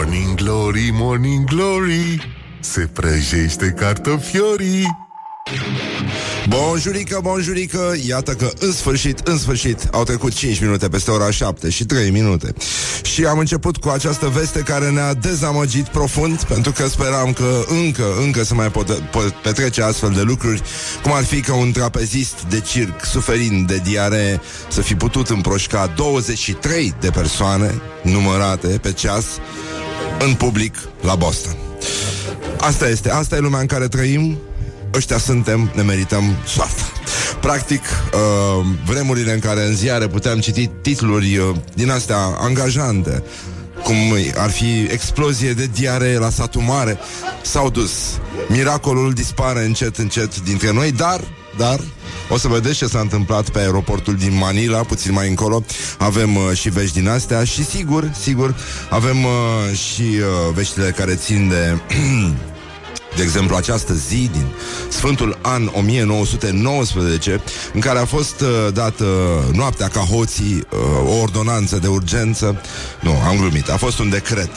Morning Glory, Morning Glory Se prăjește cartofiorii. Bonjurică, bonjurică, iată că în sfârșit, în sfârșit Au trecut 5 minute peste ora 7 și 3 minute. Și am început cu această veste care ne-a dezamăgit profund Pentru că speram că încă, încă se mai pot, pot petrece astfel de lucruri Cum ar fi că un trapezist de circ suferind de diaree Să fi putut împroșca 23 de persoane numărate pe ceas În public la Boston Asta este, asta e lumea în care trăim ăștia suntem, ne merităm soarta. Practic, uh, vremurile în care în ziare puteam citi titluri uh, din astea angajante, cum ar fi explozie de diare la satul mare, s-au dus. Miracolul dispare încet, încet dintre noi, dar, dar, o să vedeți ce s-a întâmplat pe aeroportul din Manila, puțin mai încolo. Avem uh, și vești din astea și sigur, sigur, avem uh, și uh, veștile care țin de De exemplu, această zi din Sfântul an 1919, în care a fost uh, dată uh, noaptea ca hoții uh, o ordonanță de urgență. Nu, am glumit. A fost un decret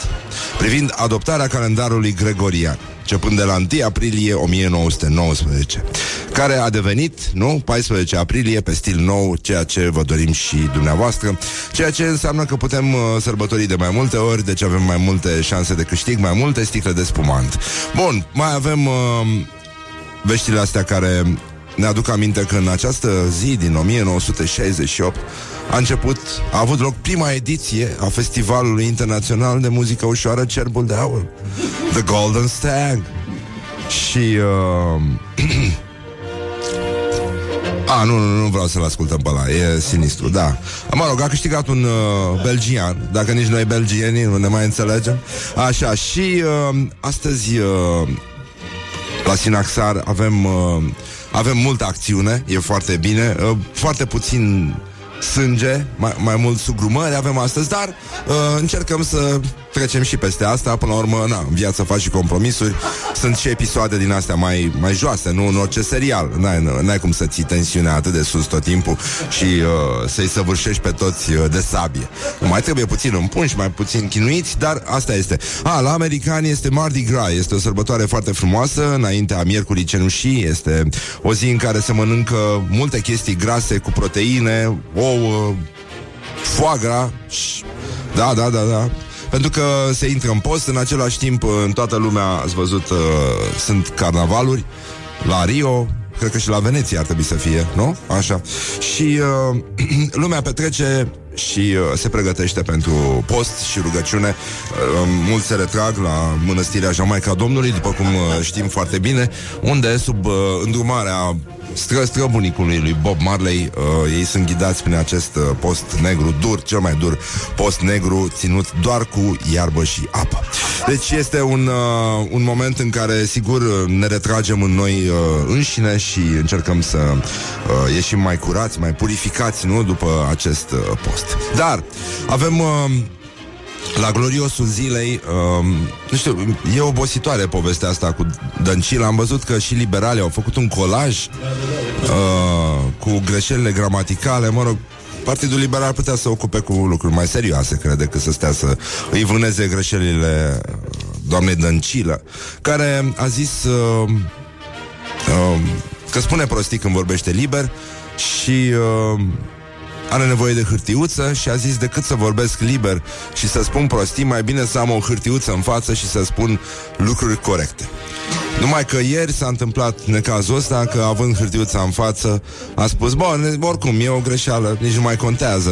privind adoptarea calendarului gregorian începând de la 1 aprilie 1919, care a devenit, nu, 14 aprilie, pe stil nou, ceea ce vă dorim și dumneavoastră, ceea ce înseamnă că putem uh, sărbători de mai multe ori, deci avem mai multe șanse de câștig, mai multe sticle de spumant. Bun, mai avem uh, veștile astea care ne aduc aminte că în această zi din 1968 a început, a avut loc prima ediție a Festivalului Internațional de Muzică Ușoară Cerbul de Aur, The Golden Stag. Și... Uh, A, nu, nu, nu vreau să-l ascultăm pe ăla, e sinistru, da. Mă rog, a câștigat un uh, belgian, dacă nici noi belgieni nu ne mai înțelegem. Așa, și uh, astăzi uh, la Sinaxar avem, uh, avem multă acțiune, e foarte bine, uh, foarte puțin sânge, mai, mai mult sugrumări avem astăzi, dar uh, încercăm să trecem și peste asta. Până la urmă, na, în viață faci și compromisuri. Sunt și episoade din astea mai, mai joase, nu în orice serial. N-ai, n-ai cum să ții tensiunea atât de sus tot timpul și uh, să-i săvârșești pe toți uh, de sabie. Mai trebuie puțin împunși, mai puțin chinuiți, dar asta este. A, la americani este Mardi Gras, este o sărbătoare foarte frumoasă, înaintea miercurii cenușii, este o zi în care se mănâncă multe chestii grase cu proteine, ouă, foie gras, da, da, da, da. Pentru că se intră în post, în același timp, în toată lumea, ați văzut, uh, sunt carnavaluri la Rio, cred că și la Veneția ar trebui să fie, nu? Așa. Și uh, lumea petrece și uh, se pregătește pentru post și rugăciune. Uh, mulți se retrag la mănăstirea Jamaica Domnului, după cum uh, știm foarte bine, unde, sub uh, îndrumarea stră străbunicului lui Bob Marley, uh, ei sunt ghidați prin acest uh, post negru dur, cel mai dur post negru, ținut doar cu iarbă și apă. Deci este un, uh, un moment în care, sigur, ne retragem în noi uh, înșine și încercăm să uh, ieșim mai curați, mai purificați, nu, după acest uh, post. Dar avem... Uh, la gloriosul zilei, um, nu știu, e obositoare povestea asta cu Dăncilă. Am văzut că și liberalii au făcut un colaj uh, cu greșelile gramaticale, mă rog, Partidul Liberal putea să ocupe cu lucruri mai serioase, cred, decât să stea să îi vâneze greșelile uh, doamnei Dăncilă, care a zis uh, uh, că spune prostii când vorbește liber și uh, are nevoie de hârtiuță și a zis decât să vorbesc liber și să spun prostii, mai bine să am o hârtiuță în față și să spun lucruri corecte. Numai că ieri s-a întâmplat necazul ăsta Că având hârtiuța în față A spus, bun, oricum e o greșeală Nici nu mai contează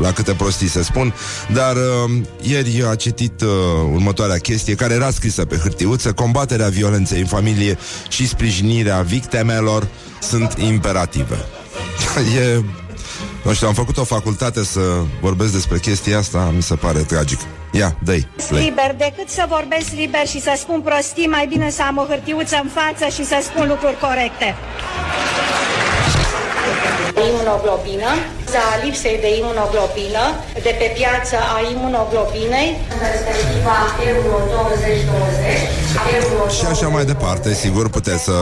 la câte prostii se spun Dar uh, ieri a citit uh, următoarea chestie Care era scrisă pe hârtiuță Combaterea violenței în familie Și sprijinirea victimelor Sunt imperative E nu știu, am făcut o facultate să vorbesc despre chestia asta, mi se pare tragic. Ia, dă Liber, decât să vorbesc liber și să spun prostii, mai bine să am o hârtiuță în față și să spun lucruri corecte. Imunoglobină, cauza lipsei de imunoglobină, de pe piață a imunoglobinei, în perspectiva euro 2020, și așa mai departe, sigur, puteți să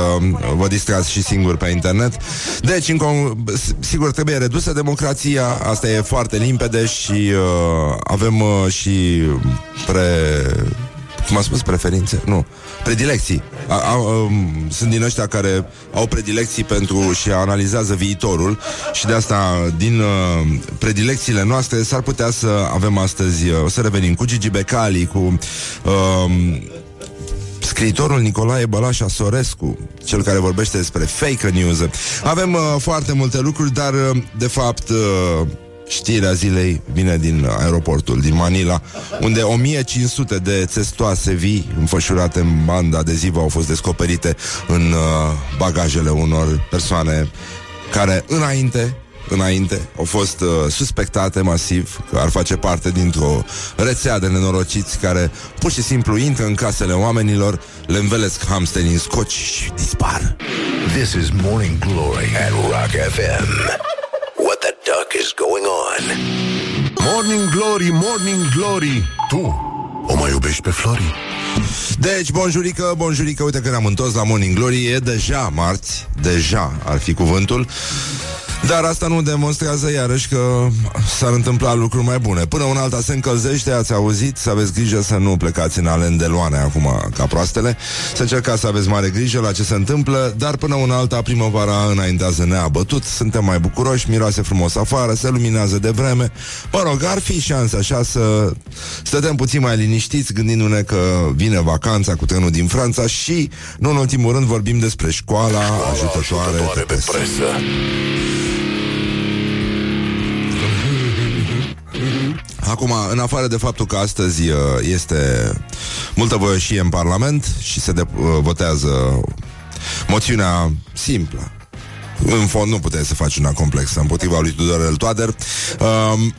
vă distrați și singur pe internet. Deci, în con- sigur, trebuie redusă democrația, asta e foarte limpede și uh, avem uh, și pre cum am spus, preferințe? Nu. Predilecții. A, a, um, sunt din ăștia care au predilecții pentru și analizează viitorul și de asta, din uh, predilecțiile noastre, s-ar putea să avem astăzi, uh, să revenim cu Gigi Becali, cu uh, scriitorul Nicolae Bălașa Sorescu, cel care vorbește despre fake news. Avem uh, foarte multe lucruri, dar uh, de fapt uh, Știrea zilei vine din aeroportul din Manila, unde 1500 de testoase vii înfășurate în banda adezivă au fost descoperite în uh, bagajele unor persoane care înainte înainte au fost uh, suspectate masiv că ar face parte dintr-o rețea de nenorociți care pur și simplu intră în casele oamenilor, le învelesc hamsteri în scoci și dispar. This is Morning Glory at Rock FM. What the duck is going on? Morning Glory, Morning Glory Tu o mai iubești pe Flori? Deci, bonjurică, bonjurică, uite că ne-am întors la Morning Glory, e deja marți, deja ar fi cuvântul. Dar asta nu demonstrează iarăși că s-ar întâmpla lucruri mai bune. Până un alta se încălzește, ați auzit, să aveți grijă să nu plecați în alendeloane acum ca proastele, să încercați să aveți mare grijă la ce se întâmplă, dar până un alta primăvara înaintează neabătut, suntem mai bucuroși, miroase frumos afară, se luminează de vreme. Mă rog, ar fi șansa așa să stătem puțin mai liniștiți gândindu-ne că vine vacanța cu trenul din Franța și, nu în ultimul rând, vorbim despre școala ajutătoare, Ajutătoare pe TPS. presă. Acum, în afară de faptul că astăzi uh, este multă voioșie în Parlament și se de- uh, votează moțiunea simplă. În fond nu puteți să faci una complexă împotriva lui Tudorel Toader. Um,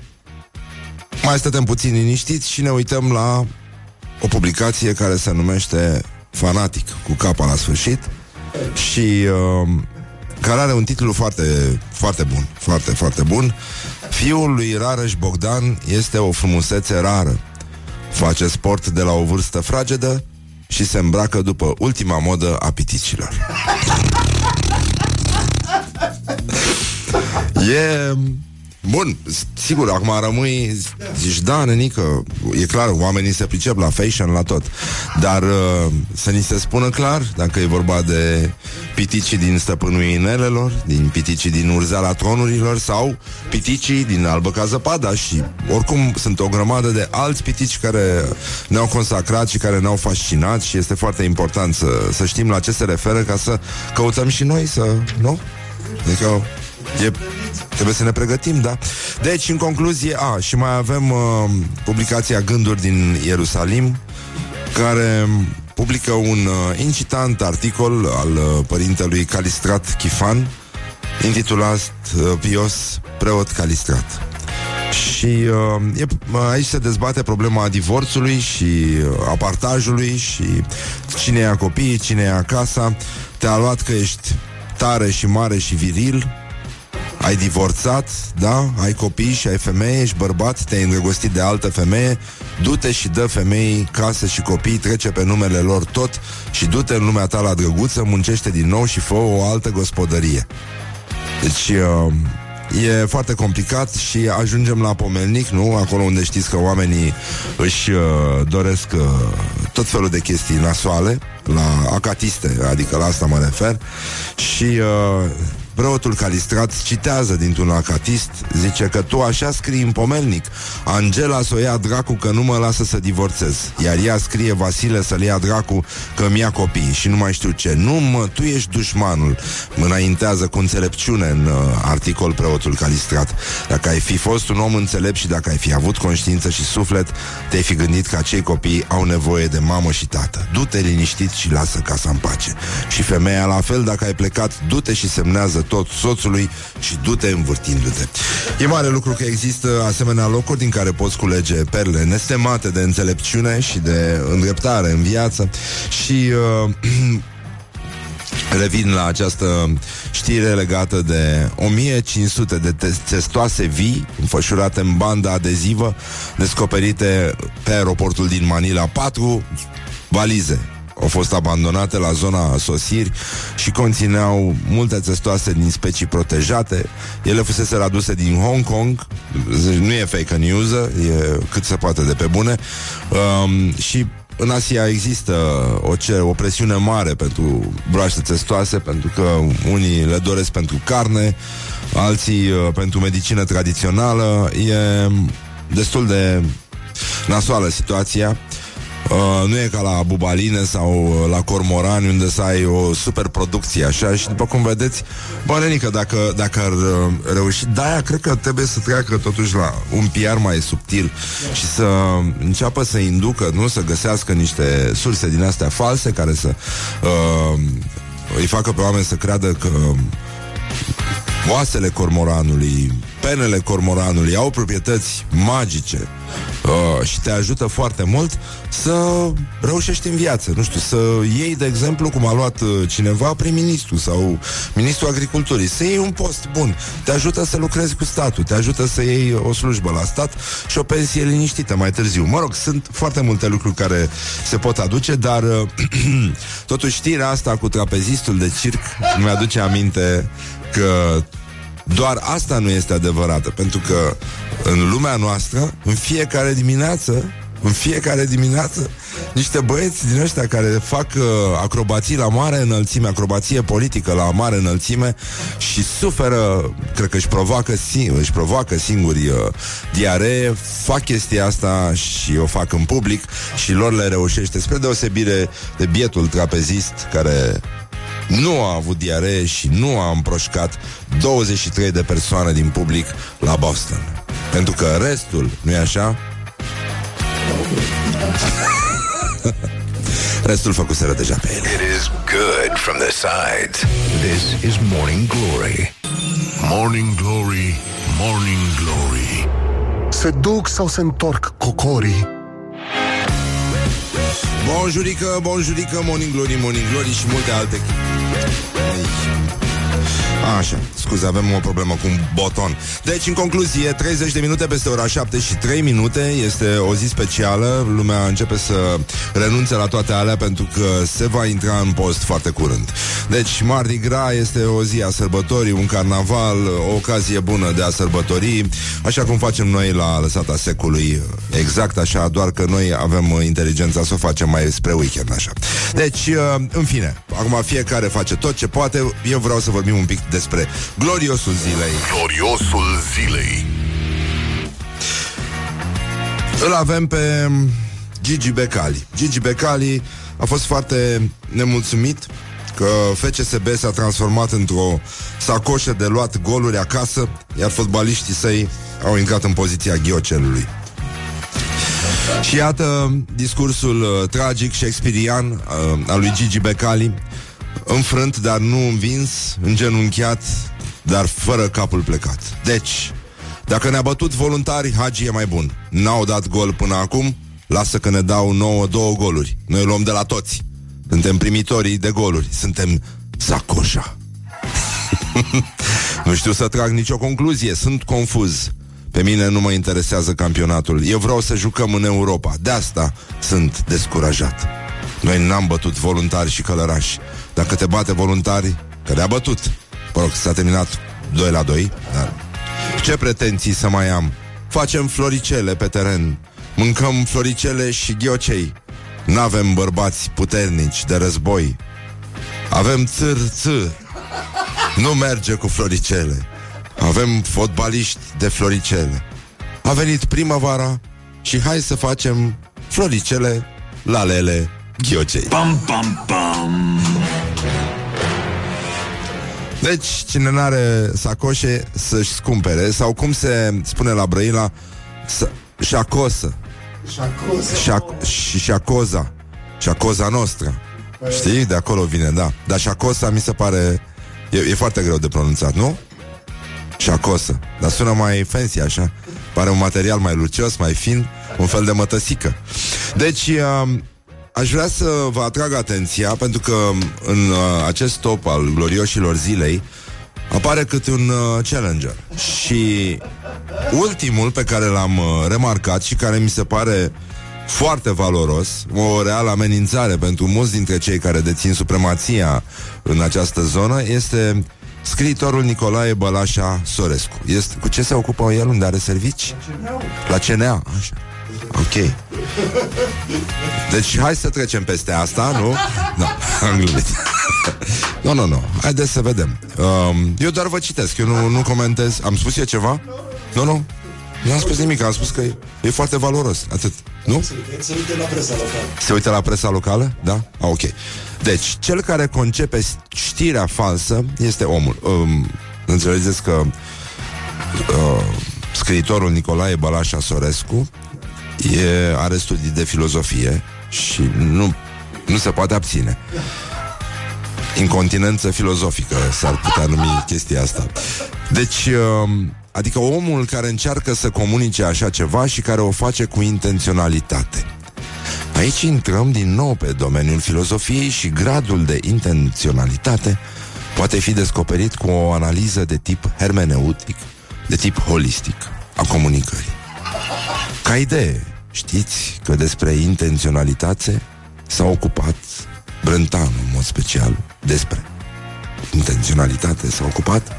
mai stătem puțin liniștiți și ne uităm la o publicație care se numește Fanatic, cu capa la sfârșit și um, care are un titlu foarte, foarte bun, foarte, foarte bun. Fiul lui Rareș Bogdan este o frumusețe rară. Face sport de la o vârstă fragedă și se îmbracă după ultima modă a piticilor. E... Bun, s- sigur, acum rămâi Zici, da, nenică E clar, oamenii se pricep la fashion, la tot Dar uh, să ni se spună clar Dacă e vorba de Piticii din stăpânul inelelor Din piticii din urzeala tronurilor Sau piticii din albă ca zăpada Și oricum sunt o grămadă de alți pitici Care ne-au consacrat Și care ne-au fascinat Și este foarte important să, să știm la ce se referă Ca să căutăm și noi să... Nu? Adică e, trebuie să ne pregătim, da? Deci, în concluzie, a, și mai avem uh, publicația Gânduri din Ierusalim, care publică un uh, incitant articol al uh, părintelui Calistrat Chifan, intitulat uh, Pios, preot Calistrat. Și uh, e, aici se dezbate problema divorțului și uh, a partajului și cine ia copiii, cine ia casa. Te-a luat că ești tare și mare și viril, ai divorțat, da? Ai copii și ai femeie, ești bărbat, te-ai îndrăgostit de altă femeie, du-te și dă femeii casă și copii, trece pe numele lor tot și du-te în lumea ta la drăguță, muncește din nou și fă o altă gospodărie. Deci uh, e foarte complicat și ajungem la pomelnic, nu? Acolo unde știți că oamenii își uh, doresc uh, tot felul de chestii nasoale, la acatiste, adică la asta mă refer, și uh, Preotul Calistrat citează dintr-un acatist, zice că tu așa scrii în pomelnic. Angela să o ia dracu că nu mă lasă să divorțez. Iar ea scrie Vasile să-l ia dracu că mi-a copii și nu mai știu ce. Nu mă, tu ești dușmanul. Mă înaintează cu înțelepciune în uh, articol preotul Calistrat. Dacă ai fi fost un om înțelept și dacă ai fi avut conștiință și suflet, te-ai fi gândit că acei copii au nevoie de mamă și tată. Du-te liniștit și lasă casa în pace. Și femeia la fel, dacă ai plecat, du-te și semnează tot soțului și du-te învârtindu-te. E mare lucru că există asemenea locuri din care poți culege perle nestemate de înțelepciune și de îndreptare în viață și uh, Revin la această știre legată de 1500 de testoase vii înfășurate în bandă adezivă descoperite pe aeroportul din Manila. Patru valize au fost abandonate la zona sosiri și conțineau multe testoase din specii protejate. Ele fusese aduse din Hong Kong, deci nu e fake news, e cât se poate de pe bune. Um, și în Asia există o, cer, o presiune mare pentru broaște testoase, pentru că unii le doresc pentru carne, alții uh, pentru medicină tradițională. E destul de nasoală situația. Uh, nu e ca la bubaline sau uh, la cormorani unde să ai o super producție așa? Și după cum vedeți, bă, nenică, dacă, dacă ar uh, reuși, de-aia cred că trebuie să treacă totuși la un PR mai subtil și să înceapă să inducă, nu să găsească niște surse din astea false care să uh, îi facă pe oameni să creadă că oasele cormoranului, penele cormoranului au proprietăți magice uh, și te ajută foarte mult să reușești în viață. Nu știu, să iei, de exemplu, cum a luat uh, cineva prim-ministru sau ministrul agriculturii, să iei un post bun. Te ajută să lucrezi cu statul, te ajută să iei o slujbă la stat și o pensie liniștită mai târziu. Mă rog, sunt foarte multe lucruri care se pot aduce, dar uh, totuși știrea asta cu trapezistul de circ mi-aduce aminte că doar asta nu este adevărată, pentru că în lumea noastră, în fiecare dimineață, în fiecare dimineață, niște băieți din ăștia care fac uh, acrobații la mare înălțime, acrobație politică la mare înălțime și suferă, cred că își provoacă, își provoacă singuri uh, diaree, fac chestia asta și o fac în public și lor le reușește, spre deosebire de bietul trapezist care nu a avut diaree și nu a împroșcat 23 de persoane din public la Boston. Pentru că restul, nu e așa? Restul făcuseră deja pe ele. It is good from the sides. This is Morning Glory. Morning Glory, Morning Glory Se duc sau se întorc cocorii? Bonjurică, bonjurică, Morning Glory, Morning Glory și multe alte Hey, hey. Așa, scuze, avem o problemă cu un boton. Deci, în concluzie, 30 de minute peste ora 7 și 3 minute Este o zi specială. Lumea începe să renunțe la toate alea Pentru că se va intra în post foarte curând. Deci, Mardi Gras este o zi a sărbătorii Un carnaval, o ocazie bună de a sărbători Așa cum facem noi la lăsata secului. Exact așa, doar că noi avem inteligența să o facem mai spre weekend așa. Deci, în fine Acum fiecare face tot ce poate. Eu vreau să vorbim un pic despre gloriosul zilei. Gloriosul zilei Îl avem pe Gigi Becali. Gigi Becali a fost foarte nemulțumit că FCSB s-a transformat într-o sacoșă de luat goluri acasă, iar fotbaliștii săi au intrat în poziția ghiocelului. Și iată discursul uh, tragic shakespearian uh, al lui Gigi Becali, înfrânt, dar nu învins, îngenunchiat, dar fără capul plecat. Deci, dacă ne-a bătut voluntari, Hagi e mai bun. N-au dat gol până acum, lasă că ne dau nouă două goluri. Noi luăm de la toți. Suntem primitorii de goluri. Suntem sacoșa. nu știu să trag nicio concluzie, sunt confuz. Pe mine nu mă interesează campionatul. Eu vreau să jucăm în Europa. De asta sunt descurajat. Noi n-am bătut voluntari și călărași. Dacă te bate voluntari, că le-a bătut. Mă rog, s-a terminat 2 la 2, dar ce pretenții să mai am? Facem floricele pe teren, mâncăm floricele și ghiocei. N-avem bărbați puternici de război. Avem țâr, țâr. Nu merge cu floricele. Avem fotbaliști de floricele. A venit primăvara și hai să facem floricele, lalele, ghiocei. Pam, pam, pam. Deci, cine n-are sacoșe, să-și scumpere Sau cum se spune la Brăila să, Șacosă. Șac- Și șacoza. Șacoza noastră. Știi? De acolo vine, da. Dar șacosa mi se pare E, e foarte greu de pronunțat, nu? Șacosă. Dar sună mai fancy așa. Pare un material mai lucios, mai fin Un fel de mătăsică. Deci, uh, aș vrea să vă atrag atenția pentru că în uh, acest top al glorioșilor zilei apare câte un uh, challenger. Și ultimul pe care l-am uh, remarcat și care mi se pare foarte valoros, o reală amenințare pentru mulți dintre cei care dețin supremația în această zonă, este scriitorul Nicolae Bălașa Sorescu. Este, cu ce se ocupă el? Unde are servici? La CNA. Așa. Ok. Deci hai să trecem peste asta, nu? Nu, am glumit. Nu, nu, nu. Haideți să vedem. Um, eu doar vă citesc, eu nu, nu comentez. Am spus eu ceva? Nu, nu. Nu am spus nimic, am spus că e, e foarte valoros. Atât. Nu? Se uite la presa locală. Se uită la presa locală? Da? Ah, ok. Deci, cel care concepe știrea falsă este omul. Um, înțelegeți că uh, scriitorul Nicolae Balașa Sorescu e, are studii de filozofie și nu, nu se poate abține. Incontinență filozofică s-ar putea numi chestia asta. Deci, uh, adică omul care încearcă să comunice așa ceva și care o face cu intenționalitate. Aici intrăm din nou pe domeniul filozofiei și gradul de intenționalitate poate fi descoperit cu o analiză de tip hermeneutic, de tip holistic a comunicării. Ca idee, știți că despre intenționalitate s-a ocupat Brântanu, în mod special, despre intenționalitate s-a ocupat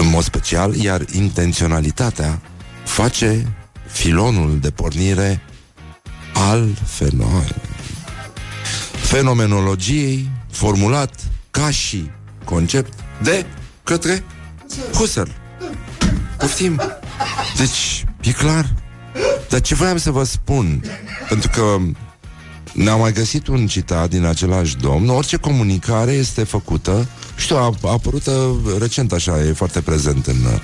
în mod special, iar intenționalitatea face filonul de pornire al fenomen fenomenologiei formulat ca și concept de către Husserl. Poftim. Deci, e clar. Dar ce voiam să vă spun, pentru că ne-am mai găsit un citat din același domn, orice comunicare este făcută, știu, a, a apărut uh, recent așa, e foarte prezent în, uh,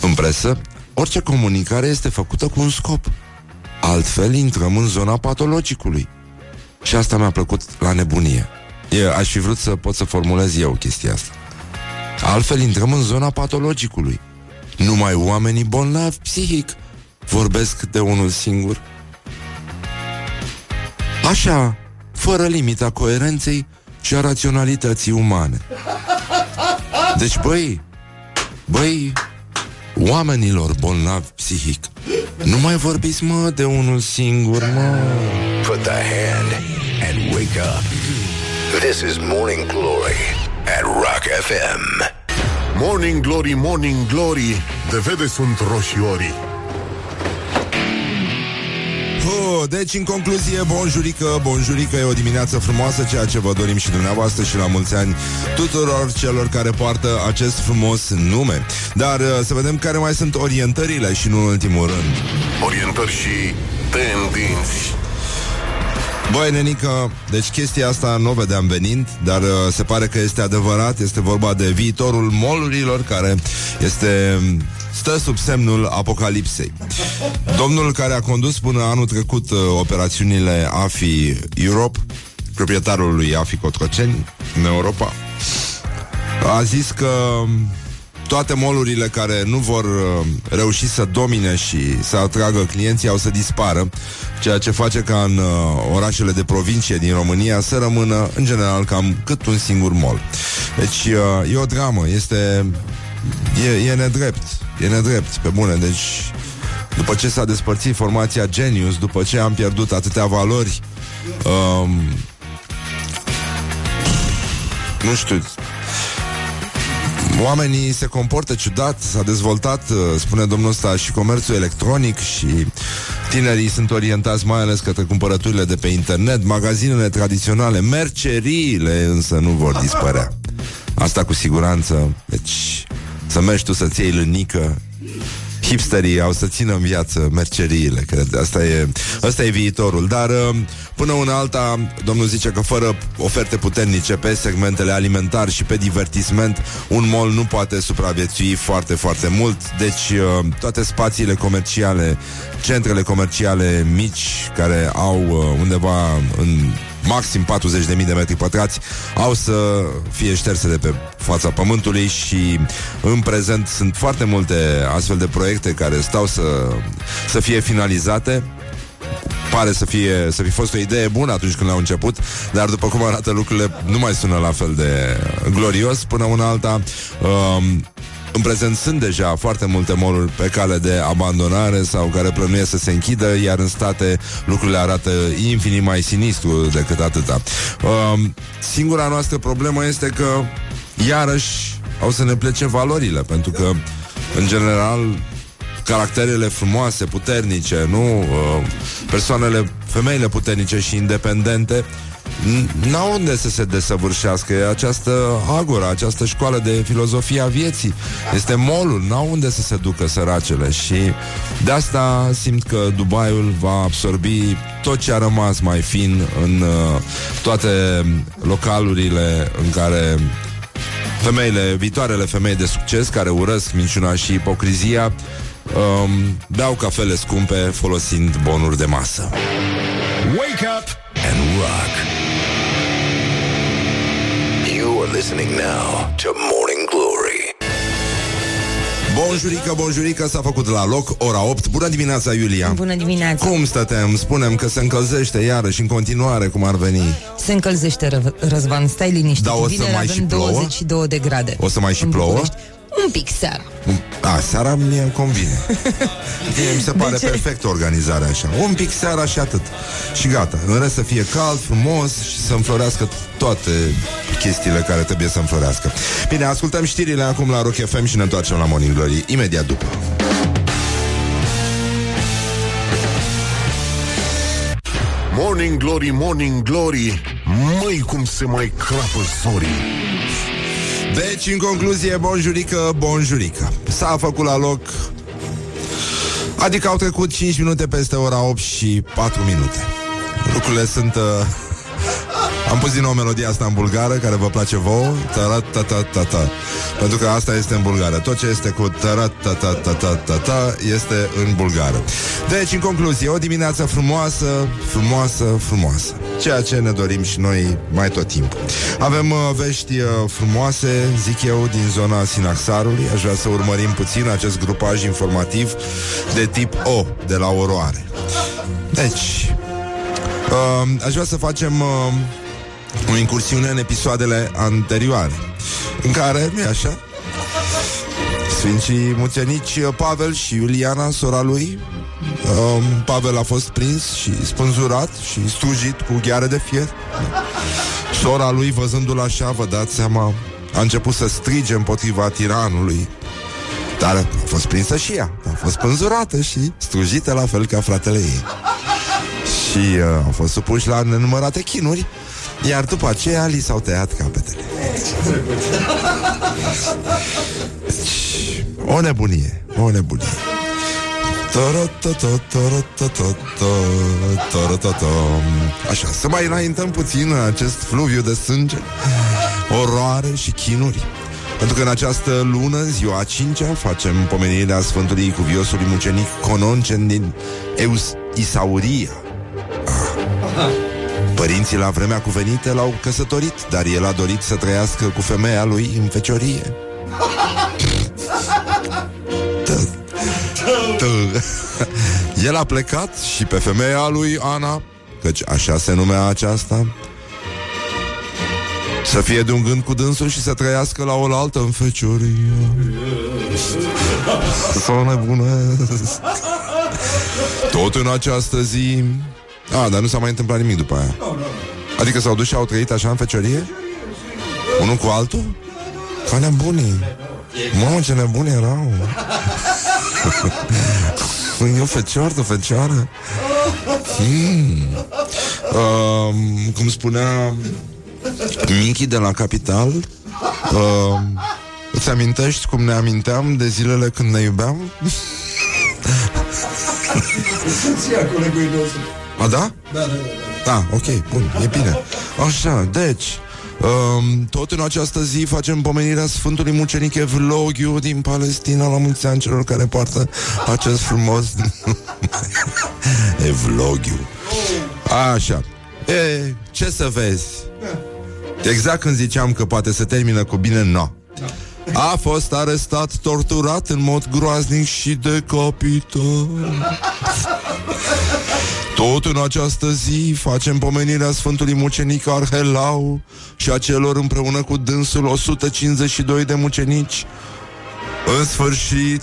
în presă, orice comunicare este făcută cu un scop. Altfel intrăm în zona patologicului. Și asta mi-a plăcut la nebunie. E, aș fi vrut să pot să formulez eu chestia asta. Altfel intrăm în zona patologicului. Numai oamenii bolnavi psihic vorbesc de unul singur. Așa, fără limita coerenței și a raționalității umane. Deci, băi, băi, oamenilor bolnavi psihic, nu mai vorbiți, mă, de unul singur, mă. Put the hand and wake up. This is Morning Glory at Rock FM. Morning Glory, Morning Glory De vede sunt roșiorii Oh, deci, în concluzie, bonjurică, bonjurică, e o dimineață frumoasă, ceea ce vă dorim și dumneavoastră și la mulți ani tuturor celor care poartă acest frumos nume. Dar uh, să vedem care mai sunt orientările și nu în ultimul rând. Orientări și tendinți Băi, nenică, deci chestia asta nu o vedeam venind, dar uh, se pare că este adevărat, este vorba de viitorul molurilor care este stă sub semnul apocalipsei. Domnul care a condus până anul trecut uh, operațiunile AFI Europe, proprietarul lui AFI Cotroceni în Europa, a zis că toate molurile care nu vor uh, reuși să domine și să atragă clienții au să dispară, ceea ce face ca în uh, orașele de provincie din România să rămână, în general, cam cât un singur mol. Deci uh, e o dramă, este... E, e nedrept, e nedrept, pe bune, deci... După ce s-a despărțit formația Genius, după ce am pierdut atâtea valori, um, nu știu, Oamenii se comportă ciudat, s-a dezvoltat, uh, spune domnul ăsta, și comerțul electronic și tinerii sunt orientați mai ales către cumpărăturile de pe internet, magazinele tradiționale, merceriile însă nu vor dispărea. Asta cu siguranță. Deci, să mergi tu să-ți iei lânică hipsterii au să țină în viață merceriile, cred. Asta e, asta e viitorul. Dar uh, până una alta, domnul zice că fără oferte puternice pe segmentele alimentar și pe divertisment, un mall nu poate supraviețui foarte, foarte mult. Deci uh, toate spațiile comerciale, centrele comerciale mici, care au uh, undeva în maxim 40.000 de metri pătrați, au să fie șterse de pe fața pământului și în prezent sunt foarte multe astfel de proiecte care stau să, să fie finalizate pare să fie, să fi fost o idee bună atunci când l-au început, dar după cum arată lucrurile, nu mai sună la fel de glorios până una alta. Um, în prezent sunt deja foarte multe moluri pe cale de abandonare sau care plănuie să se închidă, iar în state lucrurile arată infinit mai sinistru decât atâta. Um, singura noastră problemă este că iarăși au să ne plece valorile, pentru că în general caracterele frumoase, puternice, nu? Uh, persoanele, femeile puternice și independente n-au unde să se desăvârșească e această agora, această școală de filozofie a vieții. Este molul, n-au unde să se ducă săracele și de asta simt că Dubaiul va absorbi tot ce a rămas mai fin în uh, toate localurile în care femeile, viitoarele femei de succes care urăsc minciuna și ipocrizia um, beau cafele scumpe folosind bonuri de masă. Wake up and rock. Listening now to Morning Glory. Bonjurică, bonjurică, s-a făcut la loc, ora 8. Bună dimineața, Iulia! Bună dimineața! Cum stătem? Spunem că se încălzește iarăși în continuare, cum ar veni. Se încălzește, Ră- Răzvan, stai liniștit. Da, o să Vineri mai avem și plouă? 22 de grade. O să mai și În plouă? București. Un pic seara. A, seara mie îmi convine. Mie mi se pare ce? perfect organizarea așa. Un pic seara și atât. Și gata. În rest să fie cald, frumos și să înflorească toate chestiile care trebuie să înflorească. Bine, ascultăm știrile acum la Rock FM și ne întoarcem la Morning Glory imediat după. Morning Glory, Morning Glory Măi cum se mai crapă zorii Deci, în concluzie, bonjurică, bonjurică. S-a făcut la loc Adică au trecut 5 minute peste ora 8 și 4 minute. Lucrurile sunt... Uh... Am pus din nou melodia asta în bulgară, care vă place vouă. Ta-ra-ta-ta-ta-ta. Pentru că asta este în bulgară. Tot ce este cu ta-ra-ta-ta-ta-ta-ta este în bulgară. Deci, în concluzie, o dimineață frumoasă, frumoasă, frumoasă. Ceea ce ne dorim și noi mai tot timpul. Avem uh, vești uh, frumoase, zic eu, din zona Sinaxarului. Aș vrea să urmărim puțin acest grupaj informativ de tip O, de la oroare. Deci, uh, aș vrea să facem uh, o incursiune în episoadele anterioare, în care, nu așa, Sfinții mucenici uh, Pavel și Iuliana, sora lui, um, Pavel a fost prins și spânzurat și stujit cu gheare de fier. Sora lui, văzându-l așa, vă dați seama, a început să strige împotriva tiranului. Dar a fost prinsă și ea, a fost spânzurată și strujită la fel ca fratele ei. Și uh, au fost supuși la nenumărate chinuri, iar după aceea li s-au tăiat capetele. Deci, o nebunie, o nebunie. Așa, să mai înaintăm puțin în acest fluviu de sânge, oroare și chinuri. Pentru că în această lună, în ziua a cincea, facem pomenirea Sfântului Cuviosului Mucenic Cononcen din Eus Isauria. Ah. Părinții la vremea cuvenită l-au căsătorit, dar el a dorit să trăiască cu femeia lui în feciorie. Tă. Tă. El a plecat și pe femeia lui Ana, căci așa se numea aceasta, să fie de un gând cu dânsul și să trăiască la oaltă în feciorie. Să nebunesc. Tot în această zi A, dar nu s-a mai întâmplat nimic după aia Adică s-au dus și au trăit așa în feciorie? Unul cu altul? Ca nebunii Mamă, ce nebuni erau Eu fecior, tu fecioară hmm. um, Cum spunea Michi de la Capital um, Îți amintești cum ne aminteam de zilele când ne iubeam? Ția colegului nostru. A, da? Da, da, da. Da, ok, bun, e bine Așa, deci um, Tot în această zi facem pomenirea Sfântului Mucenic Evlogiu din Palestina La mulți ani celor care poartă acest frumos Evlogiu Așa E, ce să vezi Exact când ziceam că poate să termină cu bine, no a fost arestat, torturat în mod groaznic și decapitat. Tot în această zi facem pomenirea Sfântului Mucenic Arhelau și a celor împreună cu dânsul 152 de mucenici. În sfârșit,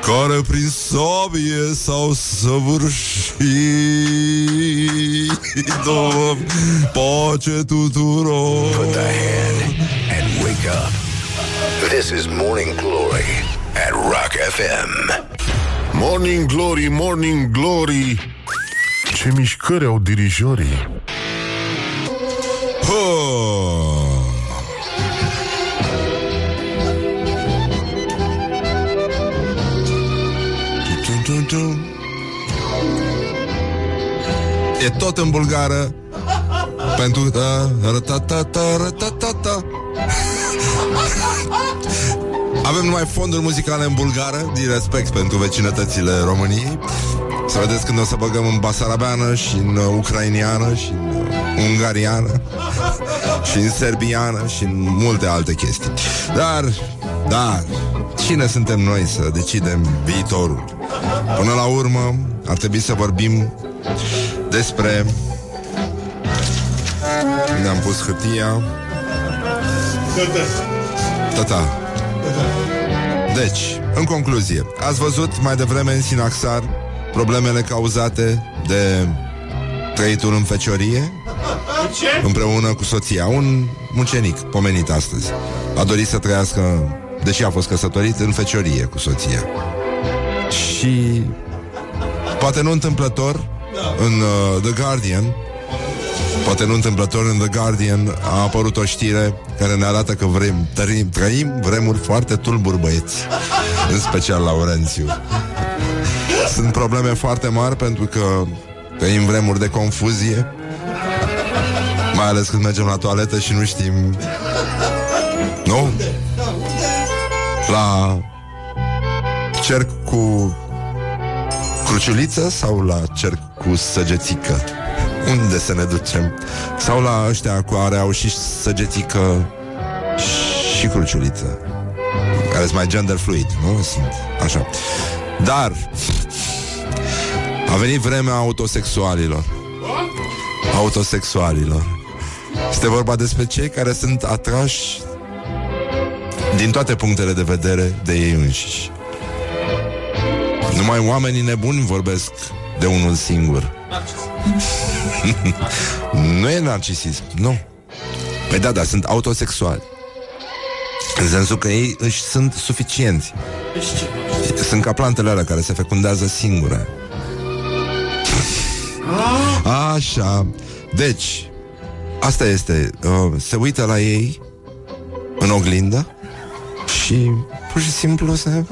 care prin sabie s-au săvârșit. Domn, pace tuturor. Put the hand and wake up. This is Morning Glory at Rock FM. Morning Glory, Morning Glory Ce mișcări au dirijorii Ha! Tum, tum, tum. E tot în bulgară Pentru da, rătatata, rătatata. Avem numai fonduri muzicale în bulgară Din respect pentru vecinătățile României Să vedeți când o să băgăm în basarabeană Și în uh, ucrainiană Și în uh, ungariană Și în serbiană Și în multe alte chestii. Dar, dar Cine suntem noi să decidem viitorul? Până la urmă Ar trebui să vorbim Despre Unde am pus hârtia. Tata deci, în concluzie, ați văzut mai devreme în Sinaxar problemele cauzate de trăitul în feciorie? Împreună cu soția. Un mucenic pomenit astăzi. A dorit să trăiască, deși a fost căsătorit, în feciorie cu soția. Și poate nu întâmplător, în uh, The Guardian, Poate nu întâmplător în The Guardian a apărut o știre care ne arată că vrem, trăim, trăim vremuri foarte tulburi băieți, în special Laurențiu. Sunt probleme foarte mari pentru că trăim vremuri de confuzie, mai ales când mergem la toaletă și nu știm... Nu? La cerc cu cruciuliță sau la cerc cu săgețică? Unde să ne ducem? Sau la ăștia cu care au și săgețică și cruciuliță Care sunt mai gender fluid, nu? Sunt așa Dar A venit vremea autosexualilor Autosexualilor Este vorba despre cei care sunt atrași Din toate punctele de vedere De ei înșiși Numai oamenii nebuni vorbesc De unul singur nu e narcisism, nu. Păi da, dar sunt autosexuali. În sensul că ei își sunt suficienți. Sunt ca plantele alea care se fecundează singure. Așa. Deci, asta este. Uh, se uită la ei în oglindă și pur și simplu se,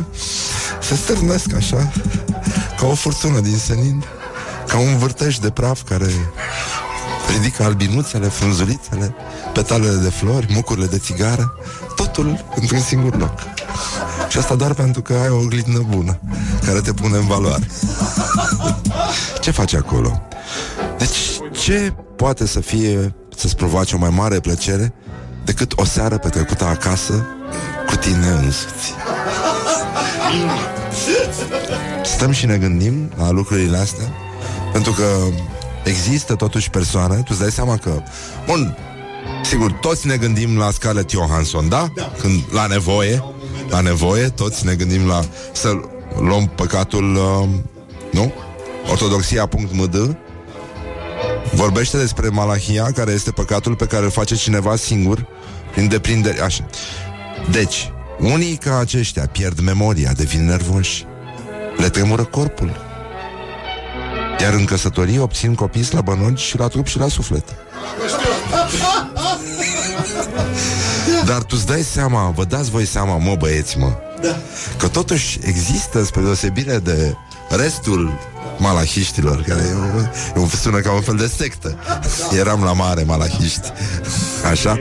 se stârnesc așa, ca o furtună din senin. Ca un vârtej de praf care ridică albinuțele, frunzulițele, petalele de flori, mucurile de țigară, totul într-un singur loc. Și asta doar pentru că ai o oglindă bună, care te pune în valoare. Ce faci acolo? Deci, ce poate să fie, să-ți provoace o mai mare plăcere decât o seară petrecută acasă cu tine însuți? Stăm și ne gândim la lucrurile astea pentru că există totuși persoane, tu îți dai seama că, bun, sigur, toți ne gândim la Scarlett Johansson, da? da. Când, la nevoie, la nevoie, toți ne gândim la să luăm păcatul, uh, nu? Ortodoxia.md vorbește despre malahia, care este păcatul pe care îl face cineva singur, prin deprindere, așa. Deci, unii ca aceștia pierd memoria, devin nervoși, le tremură corpul, iar în căsătorie obțin copii slăbănogi și la trup și la suflet. Dar tu îți dai seama, vă dați voi seama, mă băieți, mă, că totuși există, spre deosebire de restul malahiștilor, care e un, sună ca un fel de sectă. Eram la mare malahiști. Așa?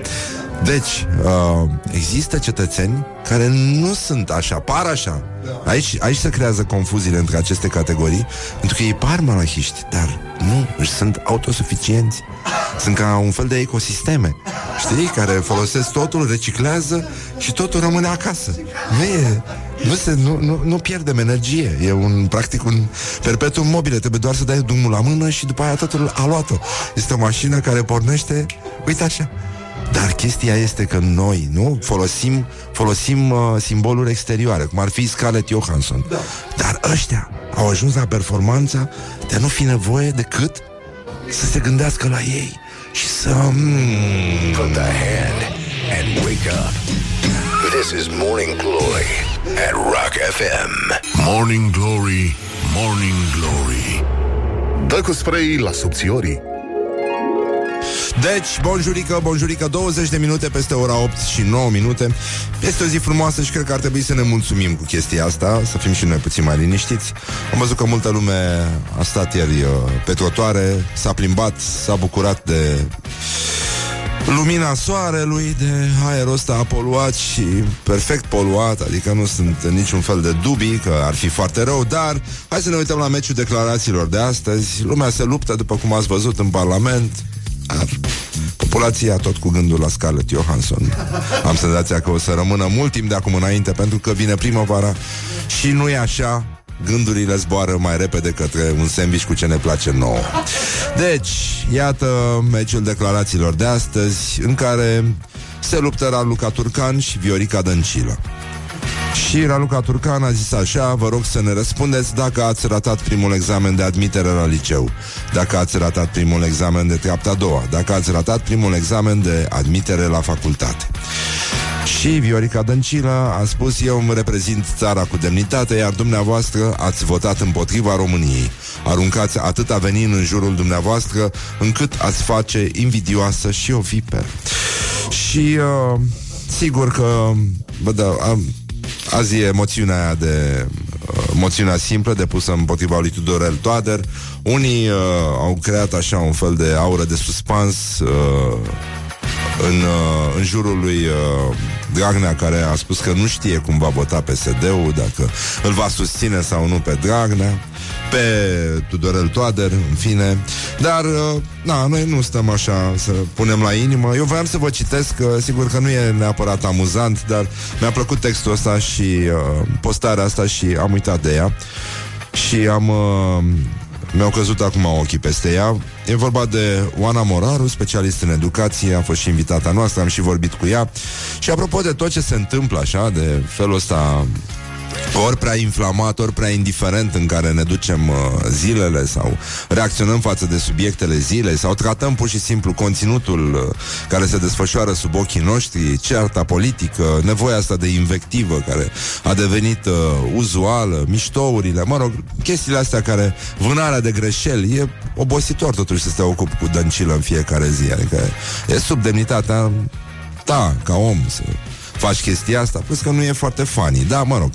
Deci, uh, există cetățeni care nu sunt așa, par așa. Aici, aici se creează confuziile între aceste categorii, pentru că ei par malahiști, dar nu, își sunt autosuficienți. Sunt ca un fel de ecosisteme, știi, care folosesc totul, reciclează și totul rămâne acasă. Nu e, Nu, se, nu, nu, nu pierdem energie E un, practic un perpetuum mobile Trebuie doar să dai drumul la mână Și după aia totul a luat-o Este o mașină care pornește Uite așa dar chestia este că noi, nu? Folosim, folosim uh, simboluri exterioare, cum ar fi Scarlett Johansson. Da. Dar ăștia au ajuns la performanța de a nu fi nevoie decât să se gândească la ei și să... Mm, Put the hand and wake up. This is Morning Glory at Rock FM. Morning Glory, Morning Glory. Dă cu spray la subțiorii. Deci, bonjurică, bonjurică 20 de minute peste ora 8 și 9 minute. Este o zi frumoasă și cred că ar trebui să ne mulțumim cu chestia asta Să fim și noi puțin mai liniștiți. Am văzut că multă lume a stat ieri uh, pe trotuare S-a plimbat, s-a bucurat de lumina soarelui, de aerul ăsta a poluat și perfect poluat, adică nu sunt niciun fel de dubii că ar fi foarte rău, dar hai să ne uităm la meciul declarațiilor de astăzi. Lumea se luptă, după cum ați văzut în Parlament, dar populația tot cu gândul la Scarlett Johansson. Am senzația că o să rămână mult timp de acum înainte, pentru că vine primăvara și nu e așa, gândurile zboară mai repede către un sandwich cu ce ne place nouă. Deci, iată meciul declarațiilor de astăzi, în care se luptă Raluca Turcan și Viorica Dăncilă. Și Raluca Turcan a zis așa Vă rog să ne răspundeți dacă ați ratat primul examen de admitere la liceu Dacă ați ratat primul examen de treapta a doua Dacă ați ratat primul examen de admitere la facultate și Viorica Dăncilă a spus Eu îmi reprezint țara cu demnitate Iar dumneavoastră ați votat împotriva României. Aruncați atâta venin în jurul dumneavoastră Încât ați face invidioasă și o viperă Și uh, sigur că bă, da, am, Azi e moțiunea aia de uh, moțiunea simplă depusă împotriva lui Tudorel Toader. Unii uh, au creat așa un fel de aură de suspans uh, în, uh, în jurul lui uh, Dragnea, care a spus că nu știe cum va vota PSD-ul, dacă îl va susține sau nu pe Dragnea pe Tudorel Toader, în fine. Dar, uh, na, noi nu stăm așa să punem la inimă. Eu voiam să vă citesc, că sigur că nu e neapărat amuzant, dar mi-a plăcut textul ăsta și uh, postarea asta și am uitat de ea. Și am... Uh, mi-au căzut acum ochii peste ea. E vorba de Oana Moraru, specialist în educație, a fost și invitata noastră, am și vorbit cu ea. Și apropo de tot ce se întâmplă așa, de felul ăsta ori prea inflamat, ori prea indiferent în care ne ducem uh, zilele sau reacționăm față de subiectele zilei sau tratăm pur și simplu conținutul uh, care se desfășoară sub ochii noștri, cearta politică, nevoia asta de invectivă care a devenit uh, uzuală, miștourile, mă rog, chestiile astea care, vânarea de greșeli, e obositor totuși să te ocupi cu dăncilă în fiecare zi, adică e sub demnitatea ta, ca om, să faci chestia asta, plus că nu e foarte funny. Da, mă rog.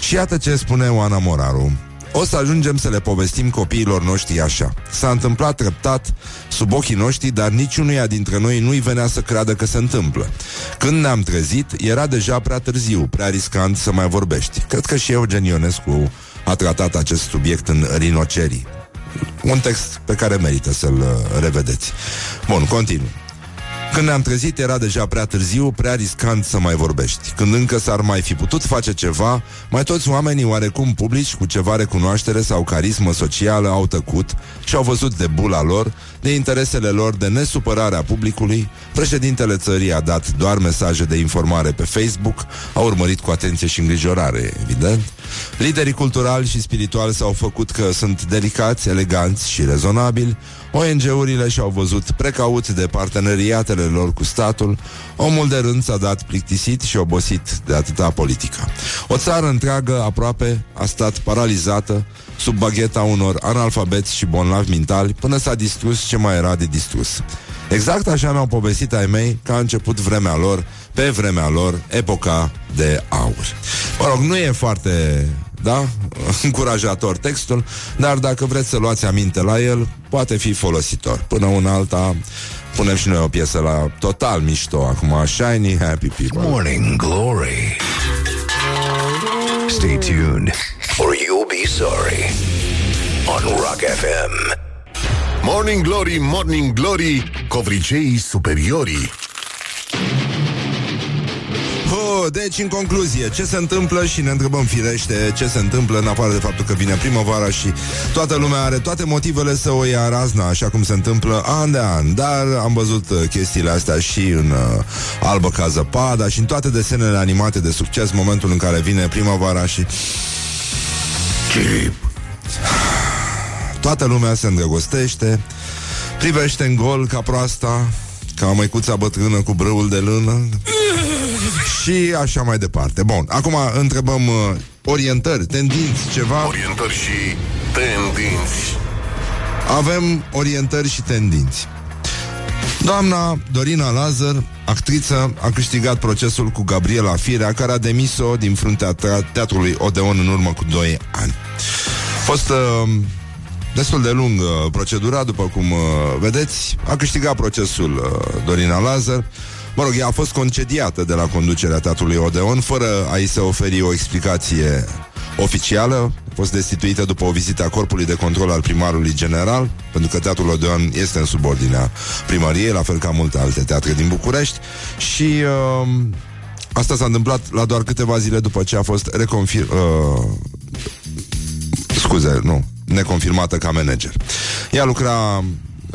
Și iată ce spune Oana Moraru. O să ajungem să le povestim copiilor noștri așa. S-a întâmplat treptat sub ochii noștri, dar niciunuia dintre noi nu-i venea să creadă că se întâmplă. Când ne-am trezit, era deja prea târziu, prea riscant să mai vorbești. Cred că și Eugen Ionescu a tratat acest subiect în Rinocerii. Un text pe care merită să-l uh, revedeți. Bun, continuu. Când ne-am trezit era deja prea târziu, prea riscant să mai vorbești. Când încă s-ar mai fi putut face ceva, mai toți oamenii oarecum publici cu ceva recunoaștere sau carismă socială au tăcut și au văzut de bula lor, de interesele lor, de nesupărarea publicului. Președintele țării a dat doar mesaje de informare pe Facebook, a urmărit cu atenție și îngrijorare, evident. Liderii culturali și spirituali s-au făcut că sunt delicați, eleganți și rezonabili, ONG-urile și-au văzut precaut de parteneriatele lor cu statul, omul de rând s-a dat plictisit și obosit de atâta politică. O țară întreagă aproape a stat paralizată sub bagheta unor analfabeți și bonlavi mentali până s-a distrus ce mai era de distrus. Exact așa mi-au povestit ai mei că a început vremea lor, pe vremea lor, epoca de aur. Mă rog, nu e foarte da? încurajator textul, dar dacă vreți să luați aminte la el, poate fi folositor. Până una alta, punem și noi o piesă la total mișto, acum Shiny Happy People. Morning Glory. Stay tuned, or you'll be sorry. On Rock FM. Morning Glory, Morning Glory Covriceii superiorii deci, în concluzie, ce se întâmplă și ne întrebăm firește ce se întâmplă, în afară de faptul că vine primăvara și toată lumea are toate motivele să o ia razna, așa cum se întâmplă an de an. Dar am văzut uh, chestiile astea și în uh, Albă ca zăpada și în toate desenele animate de succes, momentul în care vine primăvara și... Chip. Toată lumea se îndrăgostește, privește în gol ca proasta, ca măicuța bătrână cu brâul de lână și așa mai departe. Bun, acum întrebăm uh, orientări, tendinți, ceva. Orientări și tendinți. Avem orientări și tendinți. Doamna Dorina Lazar, actriță, a câștigat procesul cu Gabriela Firea, care a demis-o din fruntea tra- teatrului Odeon în urmă cu 2 ani. A fost uh, destul de lungă procedura, după cum uh, vedeți. A câștigat procesul uh, Dorina Lazar. Mă rog, ea a fost concediată de la conducerea teatrului Odeon, fără a-i se oferi o explicație oficială. A fost destituită după o vizită a corpului de control al primarului general, pentru că teatrul Odeon este în subordinea primăriei, la fel ca multe alte teatre din București. Și uh, asta s-a întâmplat la doar câteva zile după ce a fost reconfir... Uh, scuze, nu, neconfirmată ca manager. Ea lucra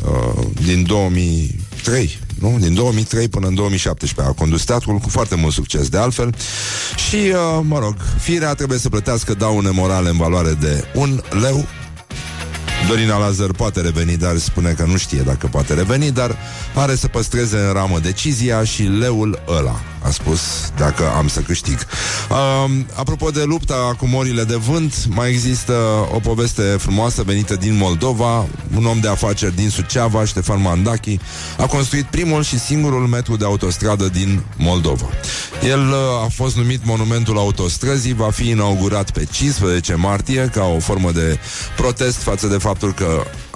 uh, din 2003, nu? Din 2003 până în 2017 a condus teatrul cu foarte mult succes, de altfel. Și, uh, mă rog, firea trebuie să plătească daune morale în valoare de un leu Dorina Lazar poate reveni, dar spune că nu știe dacă poate reveni, dar are să păstreze în ramă decizia și leul ăla, a spus, dacă am să câștig. Uh, apropo de lupta cu morile de vânt, mai există o poveste frumoasă venită din Moldova. Un om de afaceri din Suceava, Ștefan Mandachi, a construit primul și singurul metru de autostradă din Moldova. El uh, a fost numit Monumentul Autostrăzii, va fi inaugurat pe 15 martie ca o formă de protest față de faptul că uh,